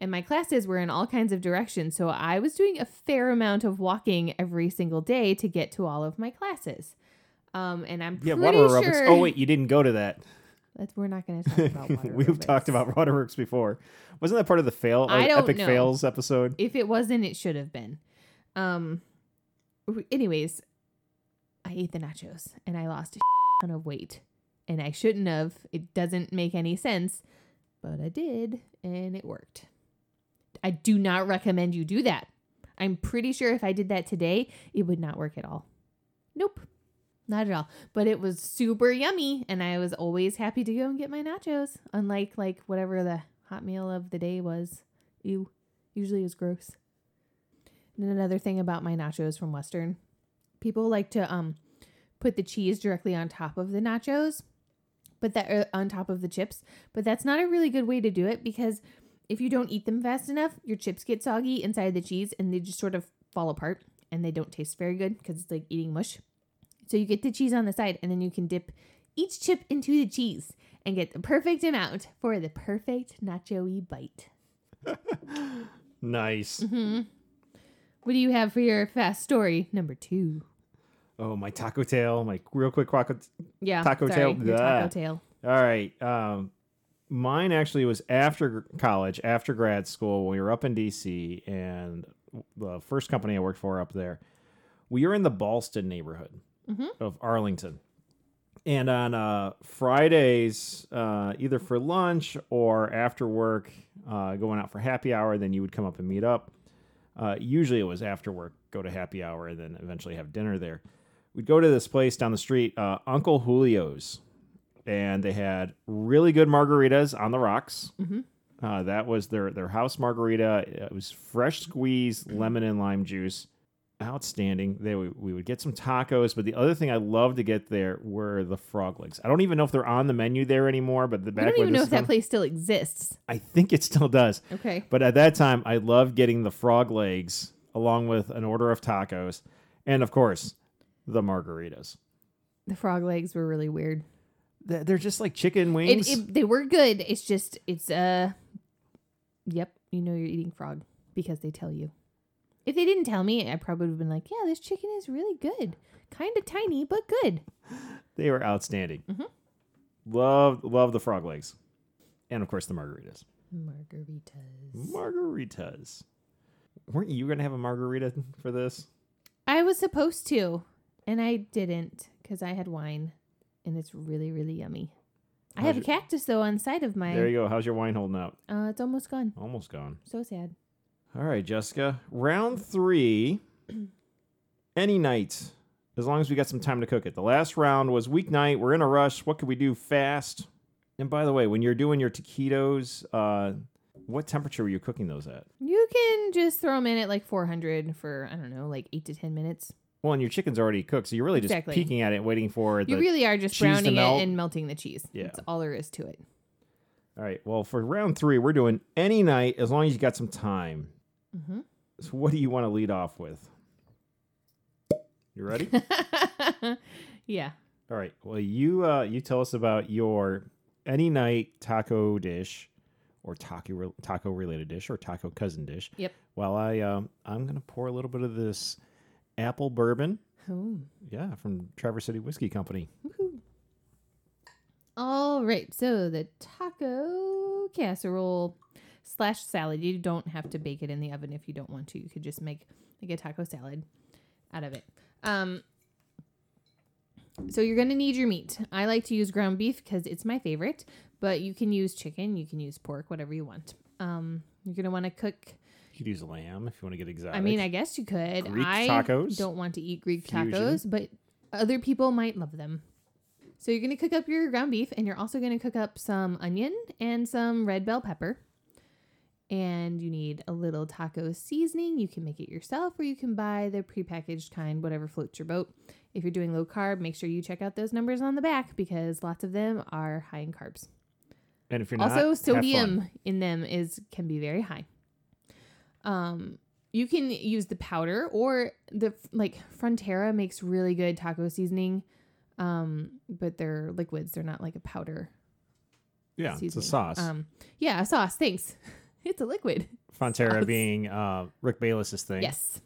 and my classes were in all kinds of directions. So I was doing a fair amount of walking every single day to get to all of my classes. Um, and I'm Yeah, pretty water aerobics. sure Oh wait, you didn't go to that. That's, we're not going (laughs) to talk about water (laughs) We've talked about waterworks before. Wasn't that part of the fail I don't epic know. fails episode? If it wasn't, it should have been. Um. Anyways, I ate the nachos and I lost a (laughs) ton of weight, and I shouldn't have. It doesn't make any sense, but I did, and it worked. I do not recommend you do that. I'm pretty sure if I did that today, it would not work at all. Nope. Not at all. But it was super yummy and I was always happy to go and get my nachos. Unlike like whatever the hot meal of the day was. Ew. Usually it was gross. And another thing about my nachos from Western. People like to um put the cheese directly on top of the nachos, but that er, on top of the chips. But that's not a really good way to do it because if you don't eat them fast enough, your chips get soggy inside the cheese and they just sort of fall apart and they don't taste very good because it's like eating mush. So you get the cheese on the side and then you can dip each chip into the cheese and get the perfect amount for the perfect nacho-y bite. (laughs) Nice. Mm-hmm. What do you have for your fast story number two? Oh, my taco tail. My real quick taco. Yeah, Taco sorry, tail, taco tail. All right. Um, mine actually was after college, after grad school, when we were up in DC, and the first company I worked for up there, we were in the Ballston neighborhood Mhm. of Arlington. And on uh, Fridays, uh, either for lunch or after work, uh, going out for happy hour, then you would come up and meet up. Uh, usually it was after work, go to happy hour, and then eventually have dinner there. We'd go to this place down the street, uh, Uncle Julio's and they had really good margaritas on the rocks. Mhm. Uh, that was their their house margarita. It was fresh squeezed lemon and lime juice, outstanding. They we would get some tacos, but the other thing I loved to get there were the frog legs. I don't even know if they're on the menu there anymore, but the I don't even know if that place still exists. I think it still does. Okay. But at that time, I loved getting the frog legs along with an order of tacos, and of course, the margaritas. The frog legs were really weird. They're just like chicken It, wings. it, they were good. It's just, it's, uh, yep, you know you're eating frog because they tell you. If they didn't tell me, I probably would have been like, yeah, this chicken is really good. Kind of tiny, but good. They were outstanding. Mhm. Love love the frog legs, and of course the margaritas. Margaritas. Margaritas. Weren't you gonna have a margarita for this? I was supposed to, and I didn't because I had wine, and it's really, really yummy. I How's have a cactus though on the side of my. There you go. How's your wine holding up? Uh, it's almost gone. Almost gone. So sad. All right, Jessica. Round three. (clears throat) Any night, as long as we got some time to cook it. The last round was weeknight. We're in a rush. What could we do fast? And by the way, when you're doing your taquitos, uh, what temperature were you cooking those at? You can just throw them in at like 400 for I don't know, like eight to ten minutes. Well, and your chicken's already cooked, so you're really just Exactly. peeking at it, waiting for the You really are just cheese to browning it melt. and melting the cheese. Yeah. That's all there is to it. All right. Well, for round three, we're doing any night as long as you got some time. Mm-hmm. So, what do you want to lead off with? You ready? (laughs) yeah. All right. Well, you uh, you tell us about your any night taco dish, or taco taco related dish, or taco cousin dish. Yep. While I um, I'm gonna pour a little bit of this apple bourbon. Oh. Yeah, from Traverse City Whiskey Company. Woohoo. All right. So the taco casserole slash salad. You don't have to bake it in the oven if you don't want to. You could just make like a taco salad out of it. Um. So you're gonna need your meat. I like to use ground beef because it's my favorite, but you can use chicken, you can use pork, whatever you want. Um, you're gonna want to cook. You could use lamb if you want to get exotic. I mean, I guess you could. Greek I tacos? don't want to eat Greek Fusion? tacos, but other people might love them. So you're going to cook up your ground beef and you're also going to cook up some onion and some red bell pepper. And you need a little taco seasoning. You can make it yourself or you can buy the prepackaged kind, whatever floats your boat. If you're doing low carb, make sure you check out those numbers on the back because lots of them are high in carbs. And if you're not, also sodium in them is can be very high um you can use the powder or the like frontera makes really good taco seasoning um but they're liquids they're not like a powder yeah, it's a sauce. um yeah a sauce thanks (laughs) it's a liquid (laughs) sauce. being uh, Rick Bayless's thing. yes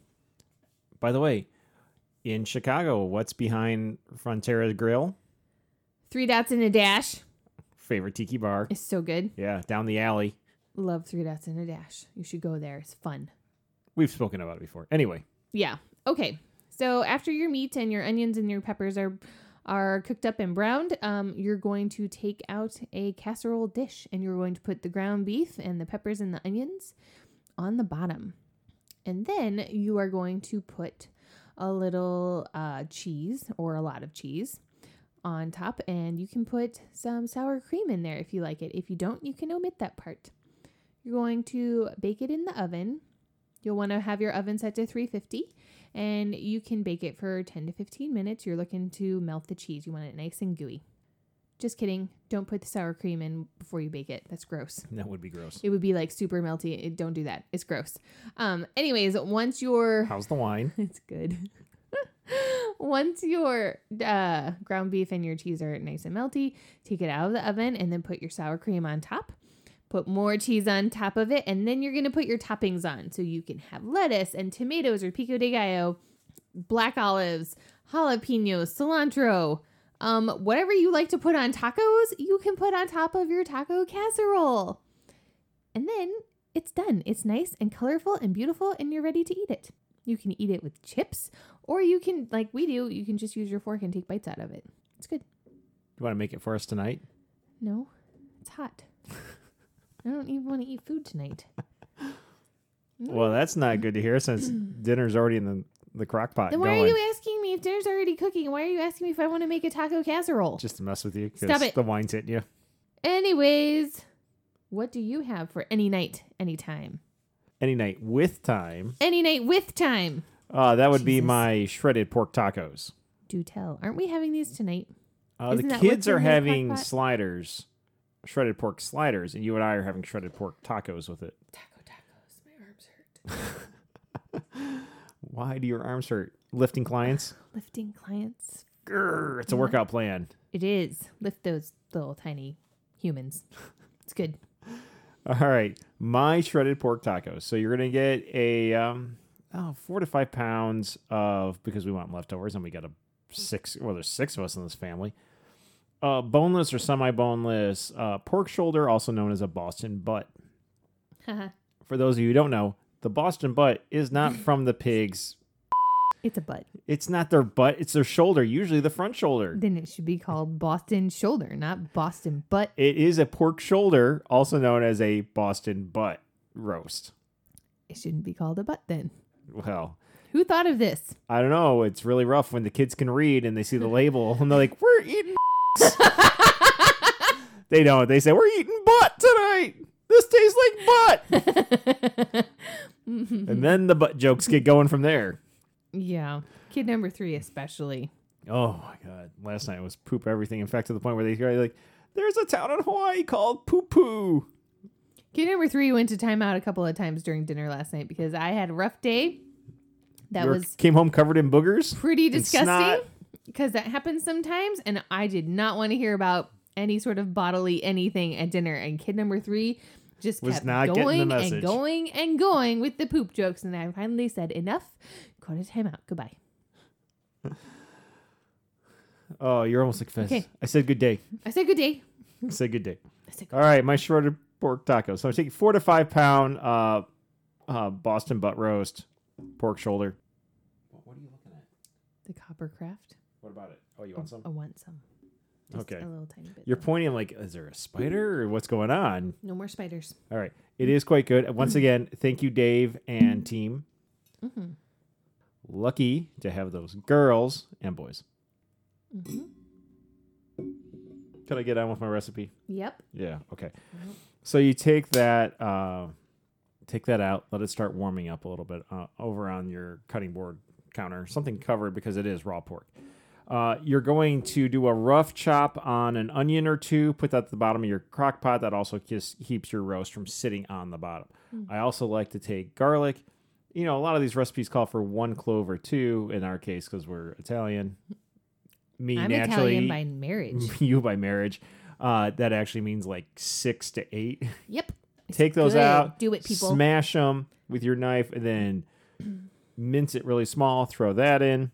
By the way, in Chicago, what's behind Frontera Grill? Three Dots and a Dash Favorite tiki bar. is so good Yeah, down the alley. love Three Dots and a Dash you should go there it's fun We've spoken about it before. Anyway, Yeah. Okay. So after your meat and your onions and your peppers are are cooked up and browned, um, you're going to take out a casserole dish and you're going to put the ground beef and the peppers and the onions on the bottom. And then you are going to put a little uh, cheese or a lot of cheese on top, and you can put some sour cream in there if you like it. If you don't, you can omit that part. You're going to bake it in the oven. You'll want to have your oven set to 350 and you can bake it for 10 to 15 minutes. You're looking to melt the cheese. You want it nice and gooey. Just kidding. Don't put the sour cream in before you bake it. That's gross. (laughs) that would be gross. It would be like super melty. It- don't do that. It's gross. Um anyways, once your (laughs) How's the wine? it's good. (laughs) Once your uh, ground beef and your cheese are nice and melty, take it out of the oven and then put your sour cream on top. Put more cheese on top of it, and then you're to put your toppings on. So you can have lettuce and tomatoes or pico de gallo, black olives, jalapenos, cilantro, um, whatever you like to put on tacos, you can put on top of your taco casserole. And then it's done. It's nice and colorful and beautiful, and you're ready to eat it. You can eat it with chips, or you can, like we do, you can just use your fork and take bites out of it. It's good. You want to make it for us tonight? No, it's hot. I don't even want to eat food tonight. (laughs) Well, that's not good to hear since (clears throat) dinner's already in the, the crock pot Then why going. are you asking me if dinner's already cooking? Why are you asking me if I want to make a taco casserole? Just to mess with you Stop because it. the wine's hitting you. Anyways, what do you have for any night, anytime? Any night with time. Any night with time. Uh, that would be Jesus. my shredded pork tacos. Do tell. Aren't we having these tonight? Uh, the Isn't that kids are in the crock having pot? sliders, shredded pork sliders, and you and I are having shredded pork tacos with it. Taco tacos. My arms hurt. (laughs) Why do your arms hurt? Lifting clients? (sighs) Lifting clients. Grr, it's a Yeah. workout plan. It is. Lift those little tiny humans. It's good. (laughs) All right, my shredded pork tacos. So you're gonna get a um, oh, four to five pounds of because we want leftovers, and we got a six. Well, there's six of us in this family. Uh, boneless or semi-boneless uh, pork shoulder, also known as a Boston butt. For those of you who don't know, the Boston butt is not (laughs) from the pigs. it's a butt. It's not their butt; it's their shoulder. Usually, the front shoulder. Then it should be called Boston shoulder, not Boston butt. It is a pork shoulder, also known as a Boston butt roast. It shouldn't be called a butt then. Well, Who thought of this? I don't know. It's really rough when the kids can read and they see the (laughs) label and they're like, "We're eating." (laughs) they don't. They say, "We're eating butt tonight. This tastes like butt." (laughs) Mm-hmm. and then the butt jokes get going from there. yeah. Kid number three, especially. Oh my god! Last night was poop everything. In fact, to the point where they go like, "There's a town in Hawaii called Poo Poo." Kid number three went to timeout a couple of times during dinner last night because I had a rough day. That was came home covered in boogers. pretty disgusting because that happens sometimes and i did not want to hear about any sort of bodily anything at dinner and kid number three just Was kept not getting the going and going and going with the poop jokes and i finally said enough go to timeout goodbye (laughs) Oh, you're almost like Fez. Okay. I said good day. i said good day I said good day. i said good All right, my shredded pork tacos. So I'm taking four to five pound uh, uh, Boston butt roast pork shoulder. What are you looking at? the Coppercraft What about it? Oh, you want some? i want some Just Okay. a little tiny bit You're though. pointing like, is there a spider or what's going on? no more spiders All right, it is quite good. Once again, thank you, Dave and team. mm-hmm. Lucky to have those girls and boys. Mm-hmm. Can I get on with my recipe? yep Yeah. Okay. Yep. So you take that, uh, take that out, let it start warming up a little bit uh, over on your cutting board counter, something covered because it is raw pork. Uh, you're going to do a rough chop on an onion or two, put that at the bottom of your crock pot. That also just keeps your roast from sitting on the bottom. I also like to take garlic. You know, a lot of these recipes call for one clove or two in our case because we're Italian. Me I'm naturally, Italian by marriage. (laughs) you by marriage. Uh, that actually means like six to eight. yep. (laughs) Take those good. out. Do it, people. Smash them with your knife and then (clears throat) mince it really small. Throw that in.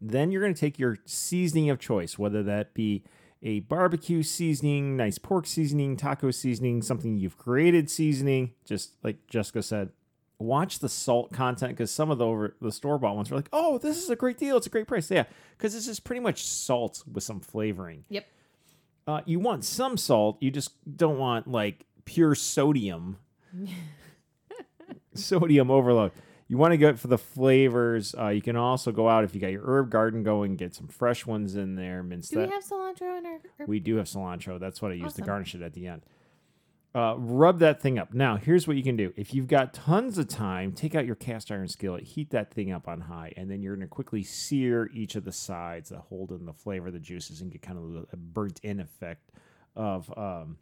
Then you're going to take your seasoning of choice, whether that be a barbecue seasoning, nice pork seasoning, taco seasoning, something you've created seasoning. Just like Jessica said, watch the salt content because some of the over the store bought ones are like, oh, this is a great deal. It's a great price. Yeah, because this is pretty much salt with some flavoring. Yep. Uh, you want some salt. You just don't want like pure sodium. (laughs) sodium overload. You want to go for the flavors. Uh, you can also go out if you got your herb garden going, get some fresh ones in there. Mince Do that. we have cilantro in our? our We do have cilantro. That's what I use to Awesome. garnish it at the end. Uh, rub that thing up. Now, here's what you can do. If you've got tons of time, take out your cast iron skillet, heat that thing up on high, and then you're going to quickly sear each of the sides that hold in the flavor of the juices and get kind of a burnt in effect of um,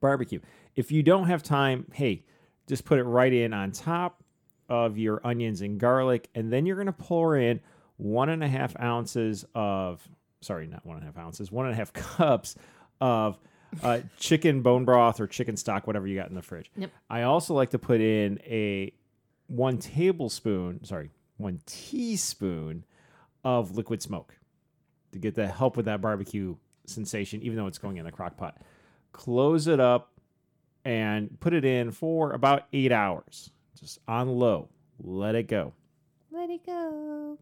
barbecue. If you don't have time, hey, just put it right in on top of your onions and garlic, and then you're going to pour in one and a half ounces of, sorry, not one and a half ounces, one and a half (laughs) cups of uh, chicken bone broth or chicken stock, whatever you got in the fridge. Yep. I also like to put in a one tablespoon, sorry, one teaspoon of liquid smoke to get the help with that barbecue sensation, even though it's going in the crock pot. Close it up and put it in for about eight hours, just on low. Let it go. Let it go.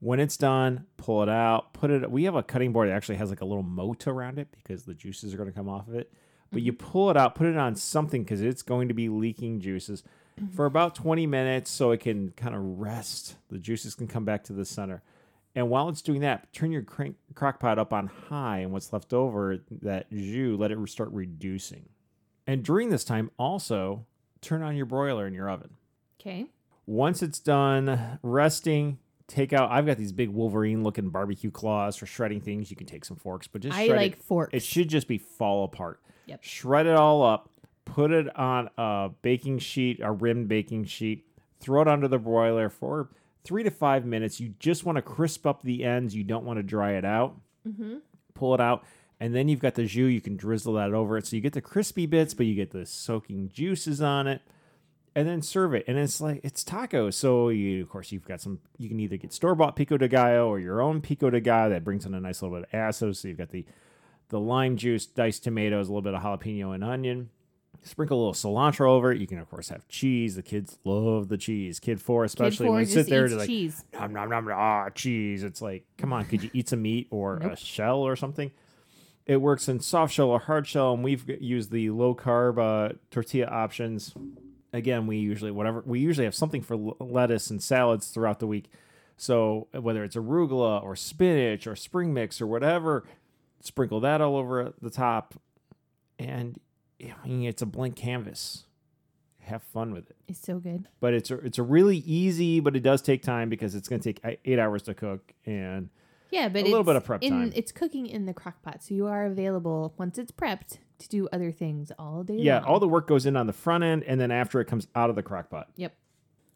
When it's done, pull it out. Put it. We have a cutting board that actually has like a little moat around it because the juices are going to come off of it. But you mm-hmm. pull it out, put it on something because it's going to be leaking juices mm-hmm. for about 20 minutes so it can kind of rest. The juices can come back to the center. And while it's doing that, turn your crank, crock pot up on high, and what's left over, that jus, let it start reducing. And during this time, also turn on your broiler in your oven. Okay. Once it's done resting, take out. I've got these big Wolverine looking barbecue claws for shredding things. You can take some forks, but just I shred like it. forks. It should just be fall apart. Yep. Shred it all up. Put it on a baking sheet, a rimmed baking sheet. Throw it under the broiler for three to five minutes. You just want to crisp up the ends. You don't want to dry it out. Mm-hmm. Pull it out. And then you've got the jus. You can drizzle that over it. So you get the crispy bits, but you get the soaking juices on it and then serve it. And it's like it's tacos. So you, of course, you've got some. You can either get store bought pico de gallo or your own pico de gallo that brings in a nice little bit of acid. So you've got the the lime juice, diced tomatoes, a little bit of jalapeno and onion. Sprinkle a little cilantro over it. You can, of course, have cheese. The kids love the cheese. Kid four, especially Kid four when you sit there to like cheese. nom nom nom ah cheese. It's like, come on, could you eat some meat or a shell or something? It works in soft shell or hard shell, and we've used the low carb uh, tortilla options. Again, we usually whatever we usually have something for l- lettuce and salads throughout the week. So whether it's arugula or spinach or spring mix or whatever, sprinkle that all over the top, and I mean it's a blank canvas. Have fun with it It's so good. but it's a, it's a really easy, but it does take time because it's going to take eight hours to cook, and Yeah, but A little bit of prep in, time. It's cooking in the crock pot, so you are available once it's prepped to do other things all day yeah, long. all the work goes in on the front end, and then after it comes out of the crock pot, Yep.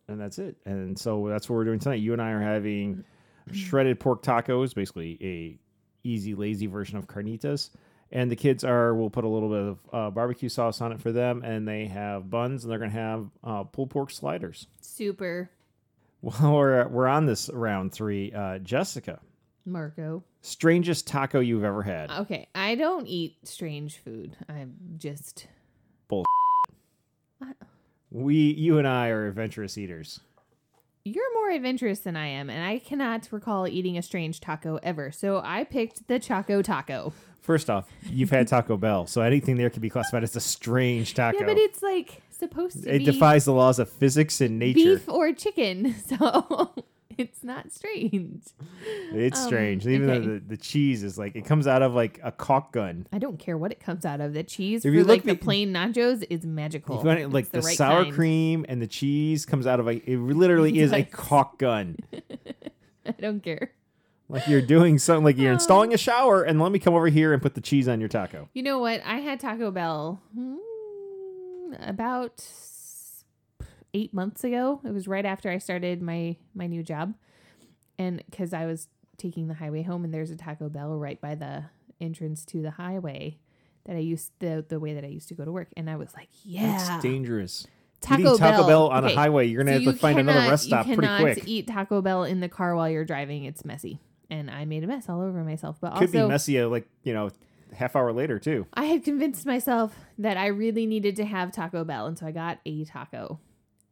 and that's it. And so that's what we're doing tonight. You and I are having shredded pork tacos, basically a easy, lazy version of carnitas. And the kids are, we'll put a little bit of uh, barbecue sauce on it for them, and they have buns, and they're going to have uh, pulled pork sliders. Super (laughs) Well, we're, we're on this round three, uh, Jessica, Marco. strangest taco you've ever had. Okay, I don't eat strange food. I'm just bull. We, you and I are adventurous eaters. you're more adventurous than I am, and I cannot recall eating a strange taco ever. So I picked the Choco Taco. First off, you've had (laughs) Taco Bell, so anything there can be classified as a strange taco. Yeah, but it's like supposed to it be defies the laws of physics and nature. beef or chicken, (laughs) so (laughs) it's not strange. It's Um, strange. Even okay. though the, the cheese is like it comes out of like a caulk gun. I don't care what it comes out of. The cheese If for you like look the plain nachos is magical. If you want it, like It's the, right sour kind. cream and the cheese comes out of a it literally It is a (laughs) caulk gun. (laughs) I don't care. Like you're doing something like you're installing a shower and let me come over here and put the cheese on your taco. You know what? I had Taco Bell hmm, about eight months ago. It was right after I started my my new job, and because I was taking the highway home, and there's a Taco Bell right by the entrance to the highway that I used the the way that I used to go to work, and I was like, yeah, That's dangerous. Taco Eating Taco Bell, Bell on Okay, a highway, you're gonna so have to find another cannot- rest stop you pretty cannot quick. Eat Taco Bell in the car while you're driving. It's messy, and I made a mess all over myself. But Could be also, messy, uh, like you know, half hour later too. I had convinced myself that I really needed to have Taco Bell, and so I got a taco,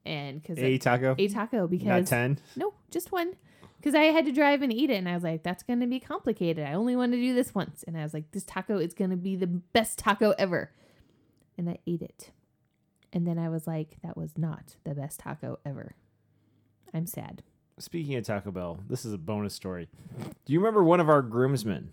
and because A taco, a taco because not ten. no, just one. Because I had to drive and eat it, and I was like, "That's going to be complicated. I only want to do this once." And I was like, "This taco is going to be the best taco ever," and I ate it, and then I was like, "That was not the best taco ever." I'm sad. Speaking of Taco Bell, this is a bonus story. Do you remember one of our groomsmen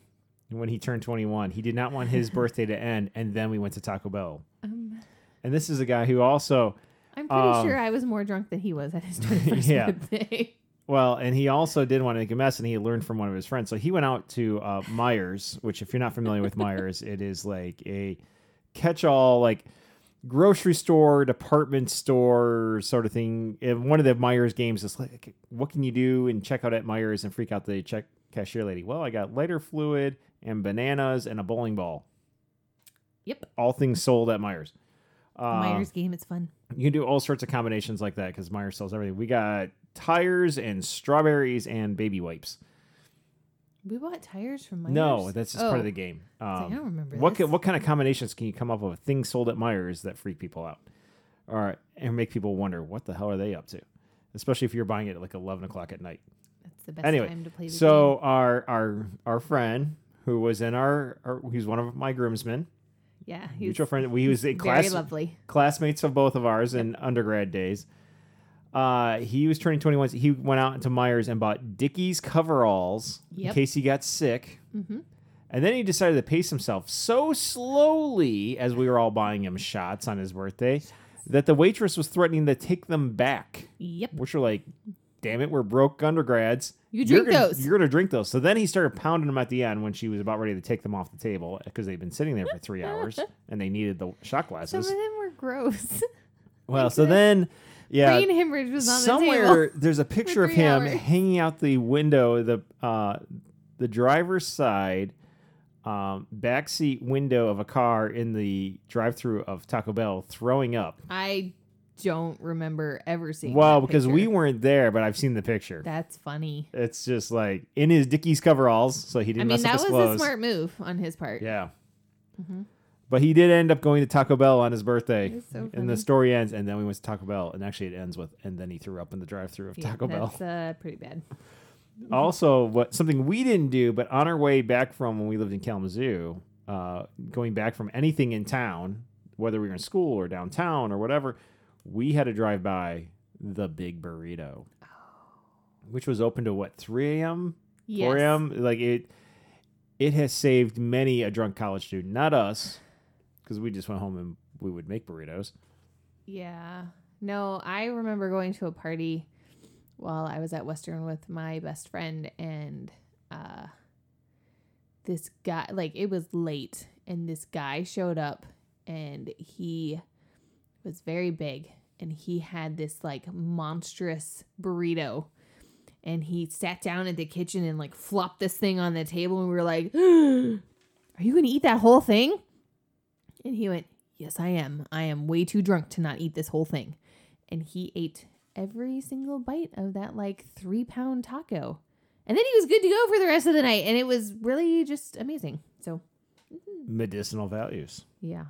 when he turned 21? He did not want his (laughs) birthday to end, and then we went to Taco Bell. Um, And this is a guy who also, I'm pretty Um, sure I was more drunk than he was at his (laughs) 21st Yeah. birthday. well, and he also didn't want to make a mess, and he learned from one of his friends. So he went out to uh, Meijer's, which, if you're not familiar with Meijer's, (laughs) it is like a catch-all, like grocery store, department store sort of thing. And one of the Meijer's games is like, what can you do and check out at Meijer's and freak out the check cashier lady? Well, I got lighter fluid and bananas and a bowling ball. Yep. All things sold at Meijer's. Uh, Meijer's game, it's fun. you can do all sorts of combinations like that because Meijer's sells everything. We got tires and strawberries and baby wipes. We bought tires from Meijer's. No, that's just part Oh. of the game. I like, I Um, don't remember what this. ca- what kind of combinations can you come up with? Things sold at Meijer's that freak people out, or and make people wonder what the hell are they up to, especially if you're buying it at like eleven o'clock at night. That's the best Anyway, time to play the So our our our friend who was in our, our he's one of my groomsmen, game. Yeah, he mutual was friend. We was a very class lovely. classmates of both of ours in undergrad days. Uh, he was turning 21. He went out into Meijer's and bought Dickies coveralls in Yep. case he got sick. Mhm. And then he decided to pace himself so slowly as we were all buying him shots on his birthday that the waitress was threatening to take them back, Yep. which are like, damn it, we're broke undergrads. You You're drink gonna, those. You're going to drink those. So then he started pounding them at the end when she was about ready to take them off the table because they'd been sitting there for three hours (laughs) and they needed the shot Some glasses. of them were gross. (laughs) Well, so then, yeah, Brain hemorrhage was on the somewhere table. (laughs) there's a picture of him hours. hanging out the window, the uh, the driver's side um, backseat window of a car in the drive-through of Taco Bell, throwing up. I don't remember ever seeing. Well, because we weren't there, but I've seen the picture. That's funny. It's just like in his Dickies coveralls, so he didn't I mean, mess up that was clothes. a smart move on his part. Yeah. Mhm. But he did end up going to Taco Bell on his birthday. So and the story ends, and then we went to Taco Bell, and actually it ends with, and then he threw up in the drive-through of Yeah, Taco Bell. That's uh, pretty bad. (laughs) also what something we didn't do but on our way back from when we lived in kalamazoo uh, going back from anything in town whether we were in school or downtown or whatever we had to drive by the big burrito which was open to what 3 a.m 4 Yes. a.m like it it has saved many a drunk college student not us because we just went home and we would make burritos Yeah. No, I remember going to a party while I was at Western with my best friend and uh this guy like it was late and this guy showed up and he was very big and he had this like monstrous burrito. And he sat down at the kitchen and like flopped this thing on the table and we were like (gasps) are you going to eat that whole thing? And he went yes i am. I am way too drunk to not eat this whole thing. And he ate every single bite of that like three pound taco. And then he was good to go for the rest of the night and it was really just amazing. So mm-hmm. medicinal values. Yeah.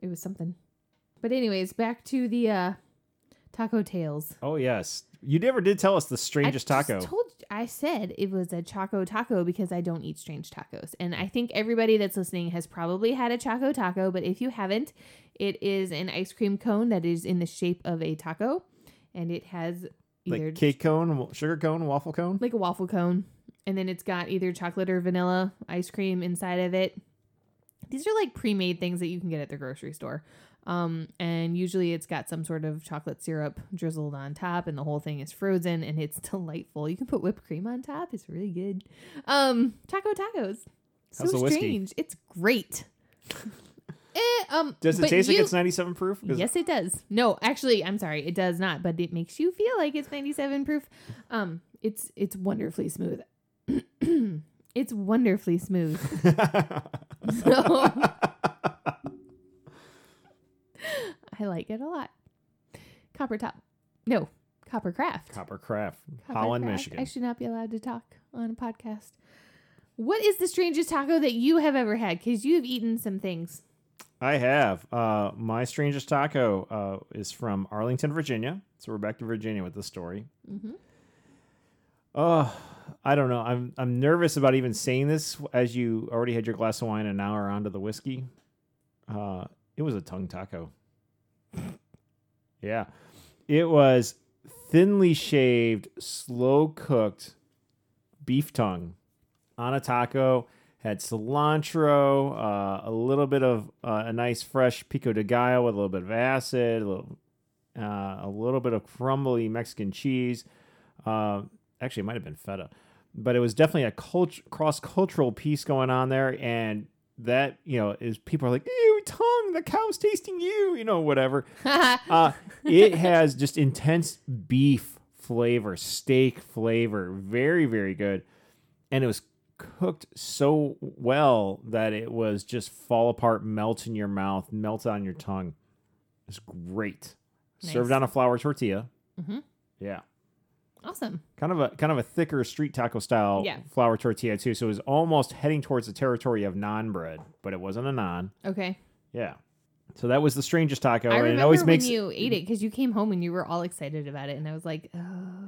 It was something but anyways back to the uh taco tales oh yes you never did tell us the strangest I taco Told I said it was a Choco Taco because I don't eat strange tacos, and I think everybody that's listening has probably had a Choco Taco. But if you haven't, it is an ice cream cone that is in the shape of a taco, and it has either like cake cone sugar cone waffle cone like a waffle cone, and then it's got either chocolate or vanilla ice cream inside of it. These are like pre-made things that you can get at the grocery store. Um, and usually it's got some sort of chocolate syrup drizzled on top, and the whole thing is frozen, and it's (laughs) delightful. You can put whipped cream on top; it's really good. Um, taco tacos, so How's whiskey? strange. It's great. (laughs) eh, um, Does it taste like it's 97 proof? Yes, it does. No, actually, I'm sorry, it does not, but it makes you feel like it's 97 proof. Um, it's it's wonderfully smooth. (clears throat) it's wonderfully smooth. (laughs) So I like it a lot. Copper top. No, copper craft. Copper Craft, Copper Holland, Craft. Michigan. I should not be allowed to talk on a podcast. What is the strangest taco that you have ever had? Because you've eaten some things. I have. Uh, my strangest taco uh, is from Arlington, Virginia. So we're back to Virginia with the story. Mm-hmm. Oh, I don't know. I'm I'm nervous about even saying this as you already had your glass of wine and now are onto the whiskey. Uh, it was a tongue taco. Yeah, it was thinly shaved, slow cooked beef tongue on a taco. Had cilantro, uh, a little bit of uh, a nice fresh pico de gallo with a little bit of acid, a little, uh, a little bit of crumbly Mexican cheese. Uh, actually, it might have been feta, but it was definitely a cult- cross cultural piece going on there. And that, you know, is people are like, ew, tongue, the cow's tasting you, you know, whatever. (laughs) Uh, it has just intense beef flavor, steak flavor, very, very good. And it was cooked so well that it was just fall apart, melt in your mouth, melt on your tongue. It's great. Served Nice. on a flour tortilla. Mm-hmm. Yeah awesome. kind of a kind of a thicker street taco style Yeah. flour tortilla too. So it was almost heading towards the territory of non bread, but it wasn't a non. Okay. Yeah. So that was the strangest taco, I and remember it always when makes you ate it because you came home and you were all excited about it, and I was like, oh,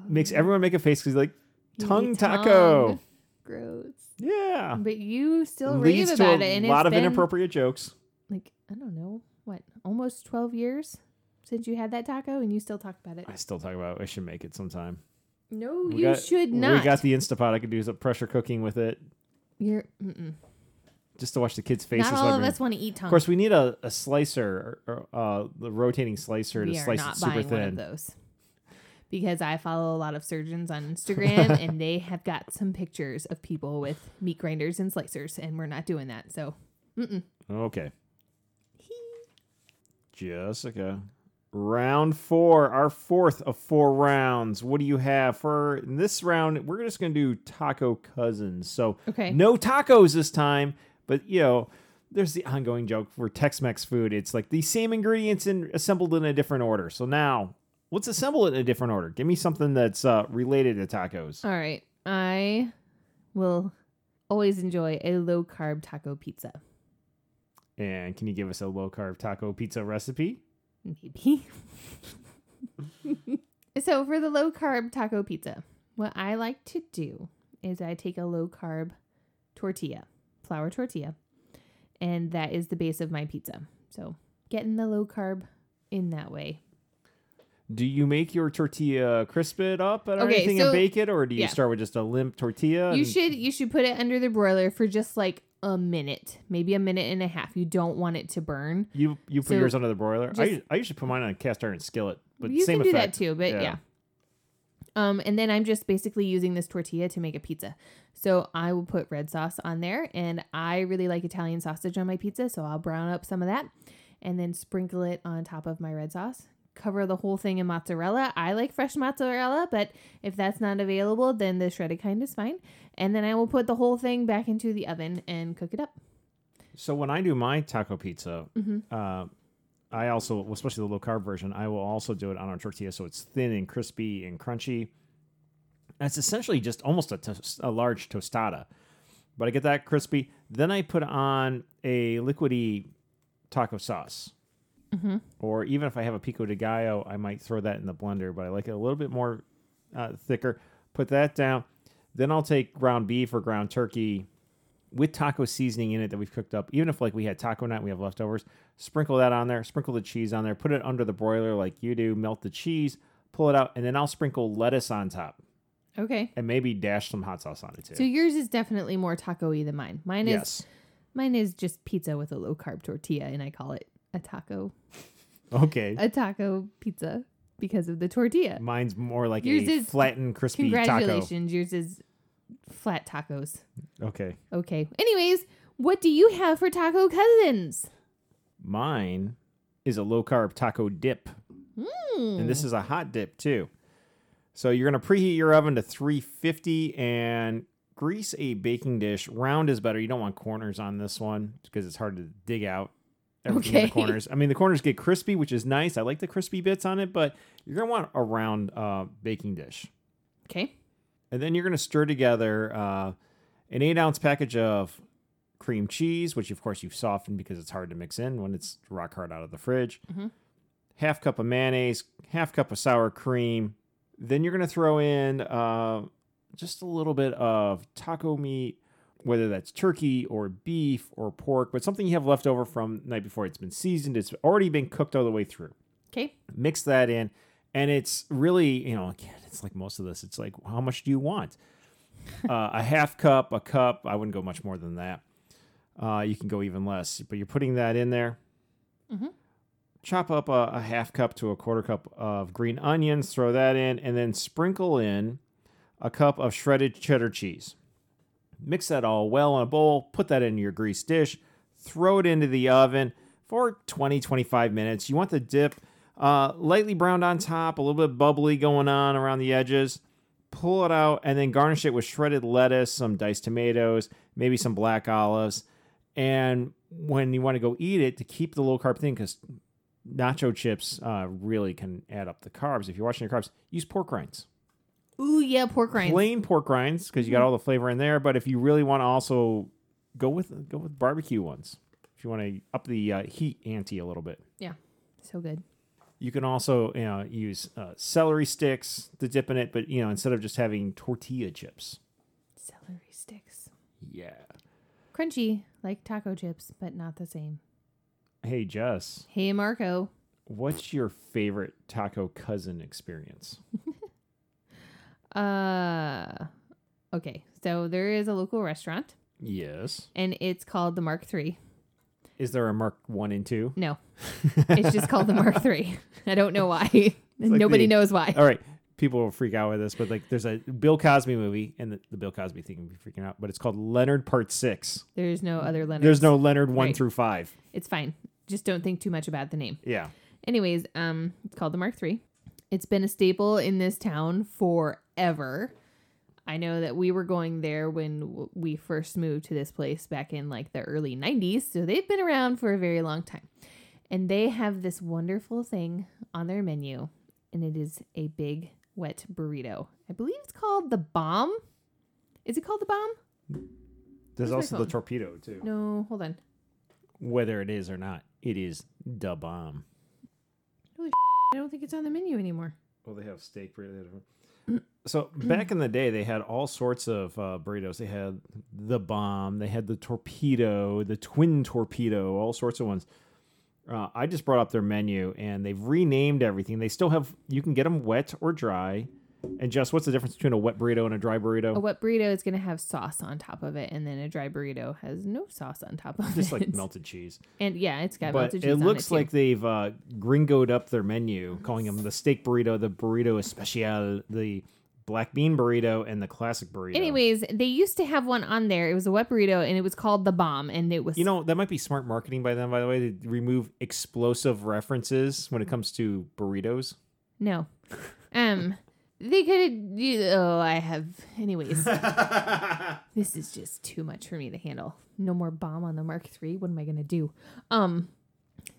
makes everyone make a face because like tongue taco. tongue. Gross. Yeah. But you still Leads rave about a it, and lot it's of inappropriate jokes. like I don't know what, almost twelve years since you had that taco, and you still talk about it. I still talk about. it. I should make it sometime. No, We you got- should not. We got the Instapot. I could do some pressure cooking with it You're mm-mm. Just to watch the kids' faces. not all of us want to eat tongue. Of course, we need a, a slicer, or, uh, the rotating slicer we to slice it super buying one of thin. those because I follow a lot of surgeons on Instagram, (laughs) and they have got some pictures of people with meat grinders and slicers, and we're not doing that. So, mm-mm. Okay. Jessica. Round four, our fourth of four rounds. What do you have for in this round? We're just going to do taco cousins. So okay. no tacos this time, but you know, there's the ongoing joke for Tex-Mex food. It's like the same ingredients and assembled in a different order. So now, let's assemble it in a different order. Give me something that's uh, related to tacos. All right. I will always enjoy a low carb taco pizza. And can you give us a low carb taco pizza recipe? Maybe. (laughs) so for the low carb taco pizza, what I like to do is I take a low carb tortilla, flour tortilla, and that is the base of my pizza. So getting the low carb in that way. Do you make your tortilla crisp it up and Okay, anything so- and bake it, or do you yeah. start with just a limp tortilla? You should you should put it under the broiler for just like a minute, maybe a minute and a half. You don't want it to burn. You you put So yours under the broiler. I, just- us- I usually put mine on a cast iron skillet, but you same can do effect. that too, but Yeah. yeah. Um, and then I'm just basically using this tortilla to make a pizza. So I will put red sauce on there, and I really like Italian sausage on my pizza, so I'll brown up some of that, and then sprinkle it on top of my red sauce. Cover the whole thing in mozzarella. I like fresh mozzarella, but if that's not available, then the shredded kind is fine. And then I will put the whole thing back into the oven and cook it up. So when I do my taco pizza, Mhm. uh, I also, especially the low carb version, I will also do it on a tortilla, so it's thin and crispy and crunchy. And it's essentially just almost a, tos- a large tostada, but I get that crispy. Then I put on a liquidy taco sauce, Mhm. or even if I have a pico de gallo, I might throw that in the blender. But I like it a little bit more uh, thicker. Put that down. Then I'll take ground beef or ground turkey with taco seasoning in it that we've cooked up. Even if like we had taco night, we have leftovers. Sprinkle that on there. Sprinkle the cheese on there. Put it under the broiler like you do. Melt the cheese. Pull it out, and then I'll sprinkle lettuce on top, Okay. and maybe dash some hot sauce on it too. So yours is definitely more taco-y than mine. Mine is yes, Mine is just pizza with a low carb tortilla, and I call it a taco, Okay. a taco pizza because of the tortilla. Mine's more like Yours a is- flattened, crispy taco. Congratulations, yours is flat tacos. Okay. Okay. Anyways, what do you have for taco cousins? Mine is a low carb taco dip. Hmm. And this is a hot dip too. So you're going to preheat your oven to 350 and grease a baking dish. Round is better. You don't want corners on this one because it's hard to dig out everything Okay. the (laughs) corners. I mean, the corners get crispy, which is nice. I like the crispy bits on it, but you're going to want a round uh, baking dish. Okay. And then you're going to stir together uh, an eight ounce package of cream cheese, which of course you've softened because it's hard to mix in when it's rock hard out of the fridge. Mhm. Half cup of mayonnaise, half cup of sour cream. Then you're going to throw in uh, just a little bit of taco meat, whether that's turkey or beef or pork, but something you have left over from the night before. It's been seasoned, it's already been cooked all the way through Okay. mix that in and it's really you know again it's like most of this it's like how much do you want? Uh, a half cup a cup i wouldn't go much more than that. Uh, you can go even less but you're putting that in there. Mhm. chop up a, a half cup to a quarter cup of green onions throw that in and then sprinkle in a cup of shredded cheddar cheese. Mix that all well in a bowl put that in your greased dish throw it into the oven for 20 25 minutes. You want the dip uh, lightly browned on top, a little bit bubbly going on around the edges. Pull it out and then garnish it with shredded lettuce, some diced tomatoes, maybe some black olives. And when you want to go eat it, to keep the low carb thing, because nacho chips uh, really can add up the carbs. If you're watching your carbs, use pork rinds. Ooh, yeah, pork rinds. Plain pork rinds, because you got all the flavor in there. But if you really want to also go with go with barbecue ones, if you want to up the uh, heat ante a little bit. Yeah, so good. You can also you know, use uh, celery sticks to dip in it, but you know instead of just having tortilla chips. Celery sticks. Yeah. Crunchy, like taco chips, but not the same. Hey Jess, Hey, Marco. what's your favorite taco cousin experience? (laughs) Uh, okay. So there is a local restaurant, Yes. and it's called the Mark III. Is there a Mark One and Two? No, it's just called the Mark (laughs) Three. I don't know why. like Nobody the- knows why. All right. People will freak out with this, but like there's a Bill Cosby movie, and the, the Bill Cosby thing will be freaking out, but it's called Leonard Part Six. There's no other Leonard. There's no Leonard one Right. through five. It's fine. Just don't think too much about the name. Yeah. Anyways, um, it's called the Mark Three. It's been a staple in this town forever. I know that we were going there when we first moved to this place back in like the early 90s, so they've been around for a very long time. And they have this wonderful thing on their menu, and it is a big wet burrito. I believe it's called the bomb. Is it called the bomb? There's What's also the torpedo too. No, hold on. Whether it is or not, it is the bomb. Holy, (laughs) I don't think it's on the menu anymore. Well, they have steak burrito. So back in the day, they had all sorts of uh, burritos. They had the bomb, they had the torpedo, the twin torpedo, all sorts of ones. Uh, I just brought up their menu, and they've renamed everything. They still have you can get them wet or dry. And just what's the difference between a wet burrito and a dry burrito? A wet burrito is going to have sauce on top of it, and then a dry burrito has no sauce on top of just it. Just like melted cheese. (laughs) And yeah, it's got but melted cheese it looks too. like they've uh, gringoed up their menu, calling them the steak burrito, the burrito especial, the black bean burrito, and the classic burrito. Anyways, they used to have one on there. It was a wet burrito, and it was called the bomb, and it was You know, that might be smart marketing by them, by the way, to remove explosive references when it comes to burritos. no, um, they could. Oh, I have. Anyways, (laughs) this is just too much for me to handle. No more bomb on the Mark III. What am I gonna do? Um.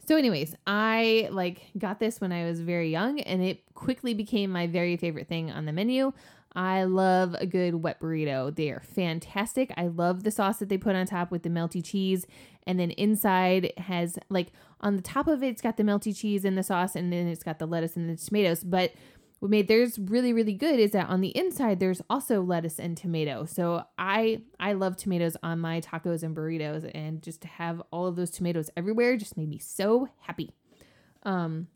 So, anyways, I like got this when I was very young, and it quickly became my very favorite thing on the menu. I love a good wet burrito. They are fantastic. I love the sauce that they put on top with the melty cheese, and then inside has like on the top of it, it's got the melty cheese and the sauce, and then it's got the lettuce and the tomatoes. But what made theirs really really good is that on the inside there's also lettuce and tomato. So i i love tomatoes on my tacos and burritos and just to have all of those tomatoes everywhere just made me so happy. Um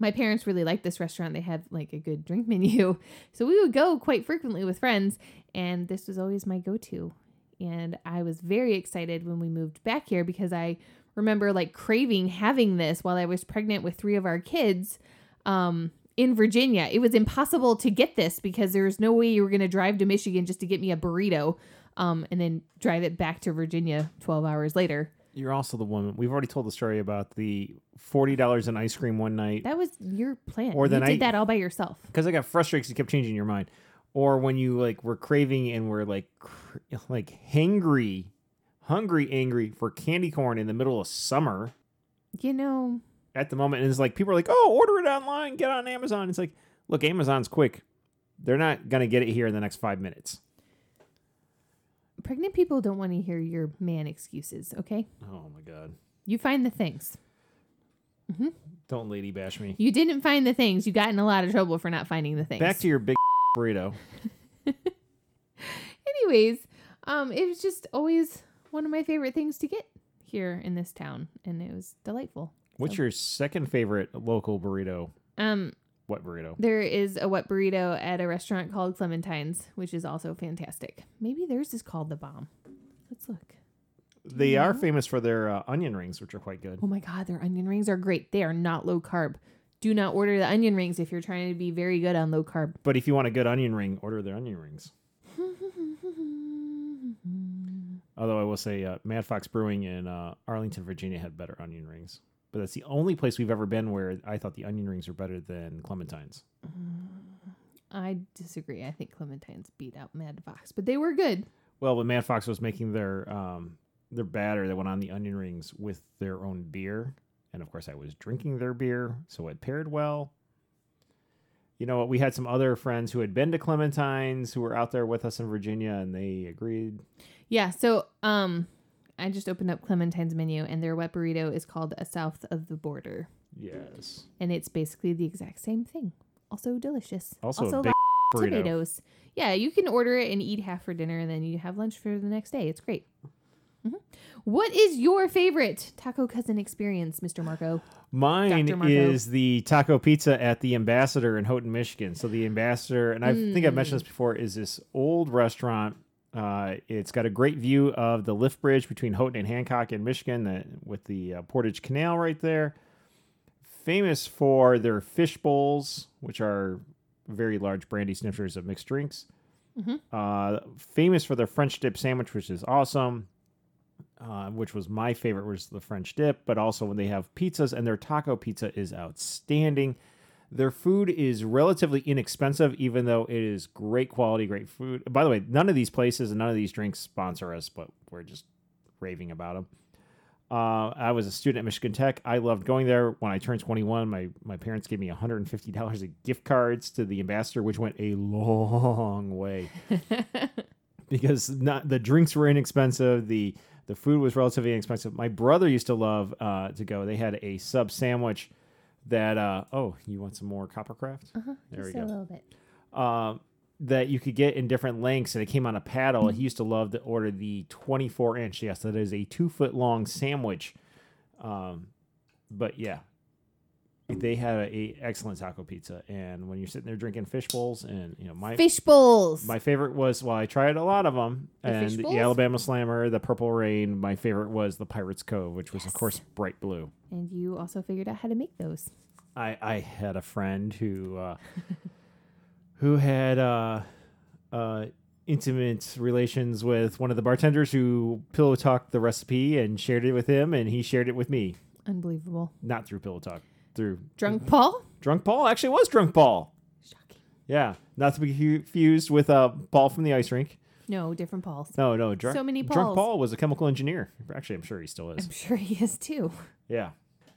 my parents really liked this restaurant. They had like a good drink (laughs) menu. So we would go quite frequently with friends and this was always my go-to. And i was very excited when we moved back here because i remember like craving having this while I was pregnant with three of our kids. Um, in Virginia. It was impossible to get this because there was no way you were going to drive to Michigan just to get me a burrito um, and then drive it back to Virginia 12 hours later. You're also the woman. We've already told the story about the forty dollars in ice cream one night That was your plan. Or the you night- did that all by yourself. because I got frustrated 'cause you kept changing your mind. Or when you like were craving and were like cr- like hangry, hungry, angry for candy corn in the middle of summer You know, at the moment, and it's like people are like, "Oh, order it online, get on Amazon." It's like, look, Amazon's quick. They're not gonna get it here in the next five minutes. pregnant people don't want to hear your man excuses, okay? Oh my god! You find the things. Don't lady bash me. You didn't find the things. You got in a lot of trouble for not finding the things. Back to your big (laughs) burrito. (laughs) Anyways, um, it was just always one of my favorite things to get here in this town, and it was delightful. What's your second favorite local burrito? Um, What burrito? there is a wet burrito at a restaurant called Clementine's, which is also fantastic. Maybe theirs is called the Bomb. Let's look. They are famous for their uh, onion rings, which are quite good. Oh my God, their onion rings are great. They are not low carb. Do not order the onion rings if you're trying to be very good on low carb. But if you want a good onion ring, order their onion rings. (laughs) Although I will say, uh, Mad Fox Brewing in uh, Arlington, Virginia, had better onion rings. But that's the only place we've ever been where I thought the onion rings were better than Clementine's. I disagree. I think Clementine's beat out Mad Fox, but they were good. Well, when Mad Fox was making their um, their batter that went on the onion rings with their own beer, and of course I was drinking their beer, so it paired well. You know what? We had some other friends who had been to Clementine's who were out there with us in Virginia, and they agreed. Yeah, so um I just opened up Clementine's menu and their wet burrito is called a south of the border. Yes. And it's basically the exact same thing. Also delicious. Also, also a big tomatoes. Yeah, you can order it and eat half for dinner and then you have lunch for the next day. It's great. Mhm. What is your favorite taco cousin experience, Mr. Marco? Mine Marco. is the taco pizza at the Ambassador in Houghton, Michigan. So the Ambassador, and I think I've mentioned this before, is this old restaurant. Uh, it's got a great view of the lift bridge between Houghton and Hancock in Michigan, with the uh, Portage Canal right there. Famous for their fish bowls, which are very large brandy snifters of mixed drinks. Uh, famous for their French dip sandwich, which is awesome uh, which was my favorite, was the French dip. But also when they have pizzas, and their taco pizza is outstanding. Their food is relatively inexpensive, even though it is great quality, great food. By the way, none of these places and none of these drinks sponsor us, but we're just raving about them. Uh, I was a student at Michigan Tech. I loved going there. When I turned 21, my, my parents gave me $150 of gift cards to the ambassador, which went a long way (laughs) because not the drinks were inexpensive. The the food was relatively inexpensive. My brother used to love uh, to go. They had a sub sandwich that uh, oh, you want some more Coppercraft? Uh-huh, There just we a little bit. Um, that you could get in different lengths, and it came on a paddle. He used to love to order the 24 inch. Yes, that is a two foot long sandwich. Um, but yeah, they had a, a excellent taco pizza. And when you're sitting there drinking fish bowls, and you know my Fish bowls. my favorite was well, I tried a lot of them, The and the? Alabama Slammer, the Purple Rain. My favorite was the Pirates Cove, which was of course bright blue. and you also figured out how to make those. I I had a friend who uh, (laughs) who had uh, uh, intimate relations with one of the bartenders who pillow talked the recipe and shared it with him, and he shared it with me, Unbelievable. not through pillow talk, through Drunk Paul? drunk Paul. Actually, was drunk Paul. Shocking. Yeah, not to be confused with uh, Paul from the ice rink. No, different Pauls. No, no, drunk. So many Drunk Paul was a chemical engineer. Actually, I'm sure he still is. I'm sure he is too. Yeah,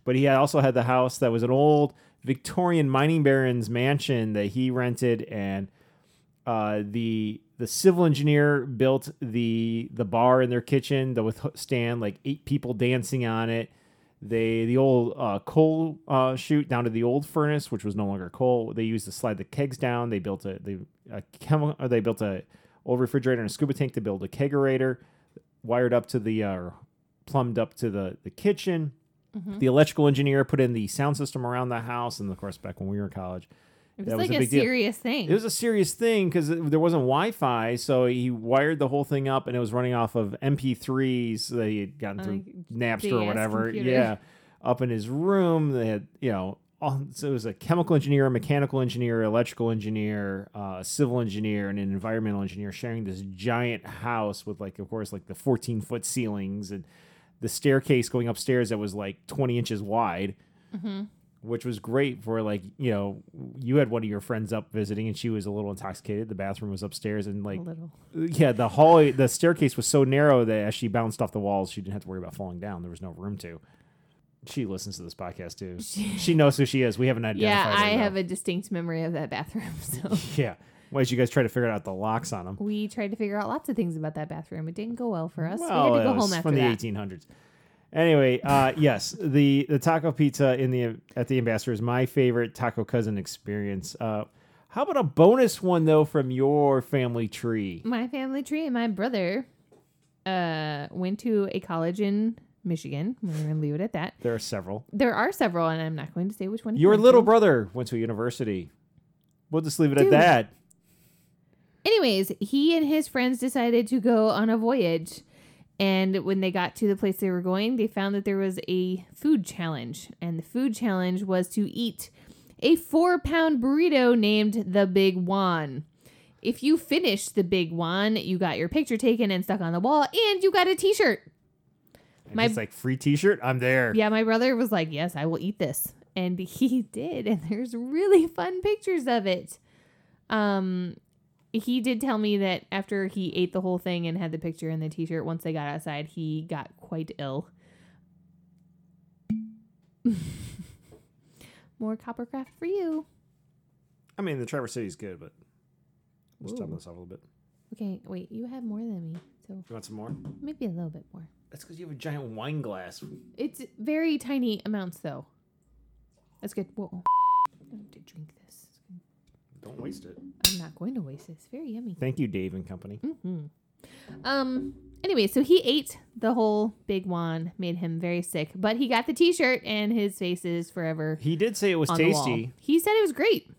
but he had also had the house that was an old Victorian mining baron's mansion that he rented, and uh, the the civil engineer built the the bar in their kitchen that withstand like eight people dancing on it. They the old uh, coal uh, chute down to the old furnace, which was no longer coal. They used to slide the kegs down. They built a they a chemi- or they built a old refrigerator and a scuba tank to build a kegerator, wired up to the uh, plumbed up to the the kitchen. The electrical engineer put in the sound system around the house, and of course, back when we were in college, It was That was like a a, big deal. serious thing. It was a serious thing because there wasn't Wi-Fi, so he wired the whole thing up, and it was running off of MP3s that he had gotten through Napster or whatever. computer. Yeah, up in his room, they had you know, all, so it was a chemical engineer, a mechanical engineer, electrical engineer, uh, a civil engineer, and an environmental engineer sharing this giant house with like, of course, like the 14 foot ceilings and the staircase going upstairs that was like 20 inches wide Mm-hmm. Which was great for like you know you had one of your friends up visiting and she was a little intoxicated. The bathroom was upstairs and like yeah the hallway the staircase was so narrow that as she bounced off the walls she didn't have to worry about falling down. There was no room to. She listens to this podcast too. (laughs) She knows who she is. We haven't identified Yeah, I have a distinct memory of that bathroom. (laughs) So. Yeah. Why did you guys try to figure out the locks on them we tried to figure out lots of things about that bathroom. It didn't go well for us. well we had to go home after from the that. 1800s anyway uh yes the the taco pizza in the at the ambassador is my favorite taco cousin experience uh how about a bonus one though from your family tree My family tree my brother uh went to a college in Michigan. We're gonna leave it at that. there are several There are several, and I'm not going to say which one. your little to. brother went to a university we'll just leave it Dude. at that Anyways, he and his friends decided to go on a voyage. And when they got to the place they were going, they found that there was a food challenge. And the food challenge was to eat a four pound burrito named the Big Juan. If you finished the Big Juan, you got your picture taken and stuck on the wall, and you got a t shirt. My- he's like free t-shirt i'm there Yeah, my brother was like, Yes, I will eat this. And (laughs) he did. And there's really fun pictures of it. Um, he did tell me that after he ate the whole thing and had the picture and the t shirt, once they got outside, he got quite ill. (laughs) More Coppercraft for you. i mean the traverse city's good but let's top this off a little bit Okay, wait, you have more than me. So you want some more maybe a little bit more. that's because you have a giant wine glass It's very tiny amounts, though. That's good. Whoa. (laughs) I have to drink this. Don't waste it I'm not going to waste this. It's very yummy. thank you dave and company hmm Um. Anyway, so he ate the whole big one, made him very sick. But he got the T-shirt, and his face is forever he did say it was on the wall. tasty He said it was great.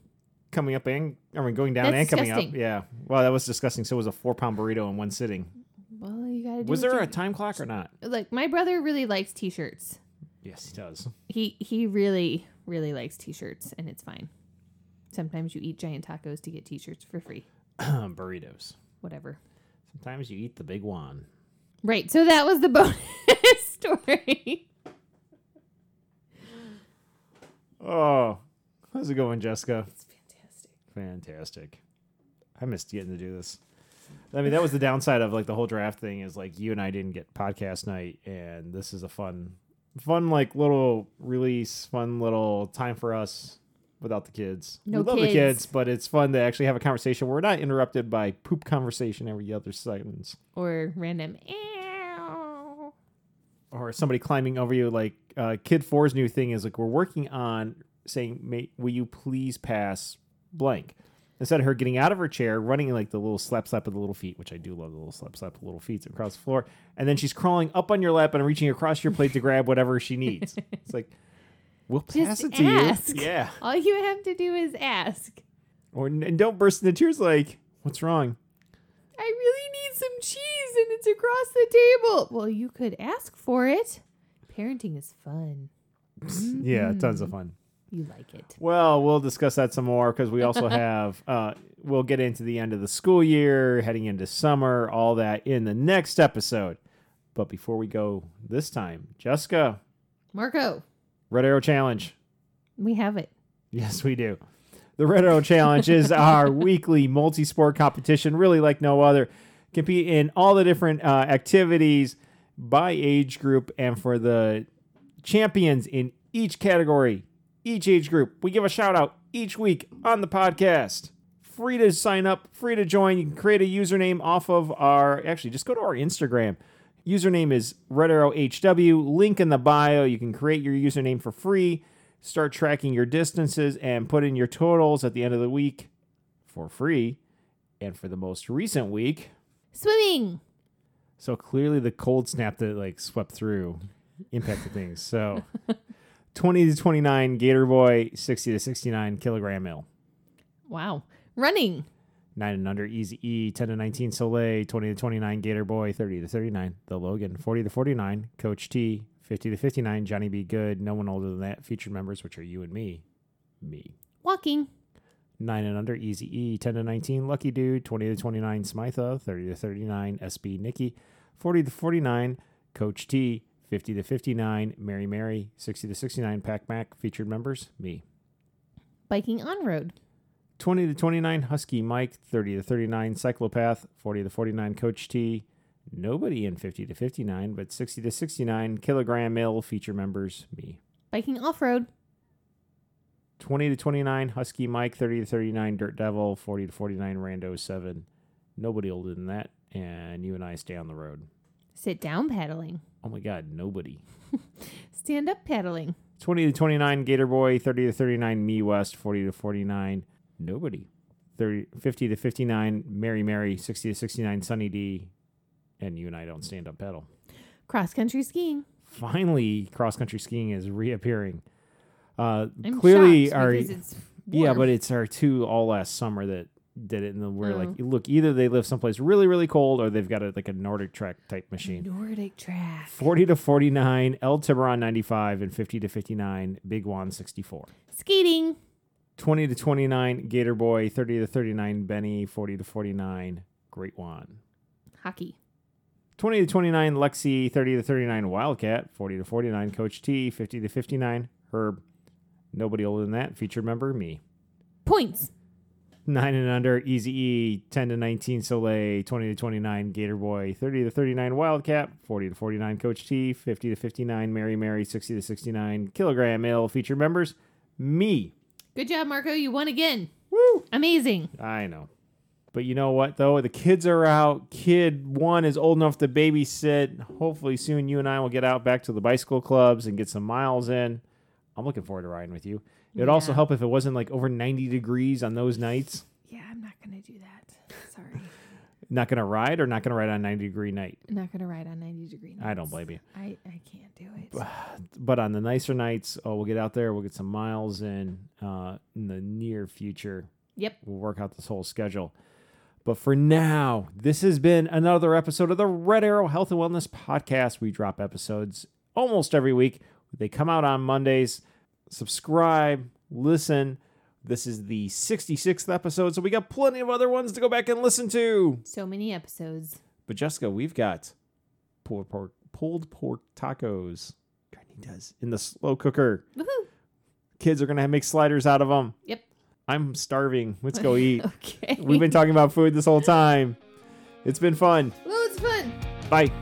coming up and I mean going down That's and coming disgusting. up. Yeah. Well, that was disgusting. So it was a four pound burrito in one sitting. Well, you gotta do. Was what there you- a time clock or not? like my brother really likes T-shirts. Yes, he does. He he really really likes T-shirts, and it's fine. Sometimes you eat giant tacos to get T-shirts for free. (clears throat) Burritos. Whatever. Sometimes you eat the big one. Right. So that was the (laughs) bonus story. Oh, how's it going, Jessica? It's fantastic. Fantastic. I missed getting to do this. I mean, that was the downside of like the whole draft thing is like you and I didn't get podcast night, and this is a fun, fun like little release, fun little time for us without the kids. No we love the kids. kids, but it's fun to actually have a conversation where we're not interrupted by poop conversation every other sentence Or random. Ew. or somebody climbing over you. Like uh, Kid Four's new thing is like we're working on saying, "Mate, will you please pass blank?" Instead of her getting out of her chair, running like the little slap slap of the little feet, which I do love the little slap slap of the little feet across the floor, and then she's crawling up on your lap and reaching across your plate to grab whatever she needs. (laughs) It's like, we'll pass Just it to ask. you. Yeah. All you have to do is ask. Or and don't burst into tears like, what's wrong? I really need some cheese and it's across the table. Well, you could ask for it. Parenting is fun. Yeah, tons of fun. You like it. Well, we'll discuss that some more because we also (laughs) have uh, we'll get into the end of the school year, heading into summer, all that in the next episode. But before we go this time, Jessica, Marco, Red Arrow Challenge. we have it. Yes, we do. The Red Arrow Challenge is (laughs) our weekly multi-sport competition, really like no other. Compete in all the different uh, activities by age group, and for the champions in each category, each age group, we give a shout out each week on the podcast. Free to sign up, free to join. You can create a username off of our. Actually, just go to our Instagram. Username is Red Arrow HW. Link in the bio. You can create your username for free start tracking your distances and put in your totals at the end of the week for free. And for the most recent week, Swimming. so clearly the cold snap that like swept through impacted things. So (laughs) 20 to 29 Gator Boy, 60 to 69 kilogram mill. Wow. Running. 9 and under Easy E, 10 to 19 Soleil, 20 to 29 Gator Boy, 30 to 39 The Logan, 40 to 49 Coach T, 50 to 59 Johnny B. Good, no one older than that. Featured members, which are you and me. Me. Walking. 9 and under Easy E, 10 to 19 Lucky Dude, 20 to 29 Smitha, 30 to 39 SB Nikki, 40 to 49 Coach T, 50 to 59 Mary Mary, 60 to 69 Pac Mac. Featured members, me. Biking on road. 20 to 29 Husky Mike, 30 to 39 Cyclopath, 40 to 49 Coach T. Nobody in 50 to 59, but 60 to 69 Kilogram Mill feature members, me. Biking off road. 20 to 29 Husky Mike, 30 to 39 Dirt Devil, 40 to 49 Rando 7. Nobody older than that, and you and I stay on the road. Sit down paddling. Oh my God, nobody. (laughs) Stand up paddling. 20 to 29 Gator Boy, 30 to 39 Me West, 40 to 49 Nobody. 30, 50 to 59 Mary Mary, 60 to 69 Sunny D, and you and I don't stand up pedal. Cross country skiing. Finally, cross country skiing is reappearing. Uh, I'm clearly, our because it's yeah, but it's our two all last summer that did it, and then we're like, Oh. look, either they live someplace really really cold, or they've got a, like a Nordic track type machine. Nordic track. 40 to 49 El Tiburon 95 and 50 to 59 Big Juan 64. Skating. 20 to 29 Gator Boy, 30 to 39 Benny, 40 to 49 Great Juan. Hockey. 20 to 29 Lexi, 30 to 39 Wildcat, 40 to 49 Coach T, 50 to 59 Herb. Nobody older than that. Featured member me. Points. 9 and under Easy E, 10 to 19 Soleil, 20 to 29 Gator Boy, 30 to 39 Wildcat, 40 to 49 Coach T, 50 to 59 Mary Mary, 60 to 69 Kilogram Ale. Featured members me. Good job, Marco. You won again. Woo! Amazing. I know. But you know what, though? The kids are out. Kid one is old enough to babysit. Hopefully, soon you and I will get out back to the bicycle clubs and get some miles in. I'm looking forward to riding with you. It would also help if it wasn't like over 90 degrees on those nights. Yeah, I'm not going to do that. Sorry. Not going to ride or not going to ride on 90 degree night. Not going to ride on 90 degree nights. I don't blame you. I, I can't do it. But on the nicer nights, oh, we'll get out there. We'll get some miles in uh, in the near future. Yep. We'll work out this whole schedule. But for now, this has been another episode of the Red Arrow Health and Wellness Podcast. We drop episodes almost every week. They come out on Mondays. Subscribe, listen. This is the 66th episode, so we got plenty of other ones to go back and listen to. So many episodes. But Jessica, we've got pulled pork, pulled pork tacos. Does in the slow cooker. Woohoo. Kids are gonna make sliders out of them. Yep. I'm starving. Let's (laughs) go eat. Okay. We've been talking about food this whole time. It's been fun. Well, it's fun. Bye.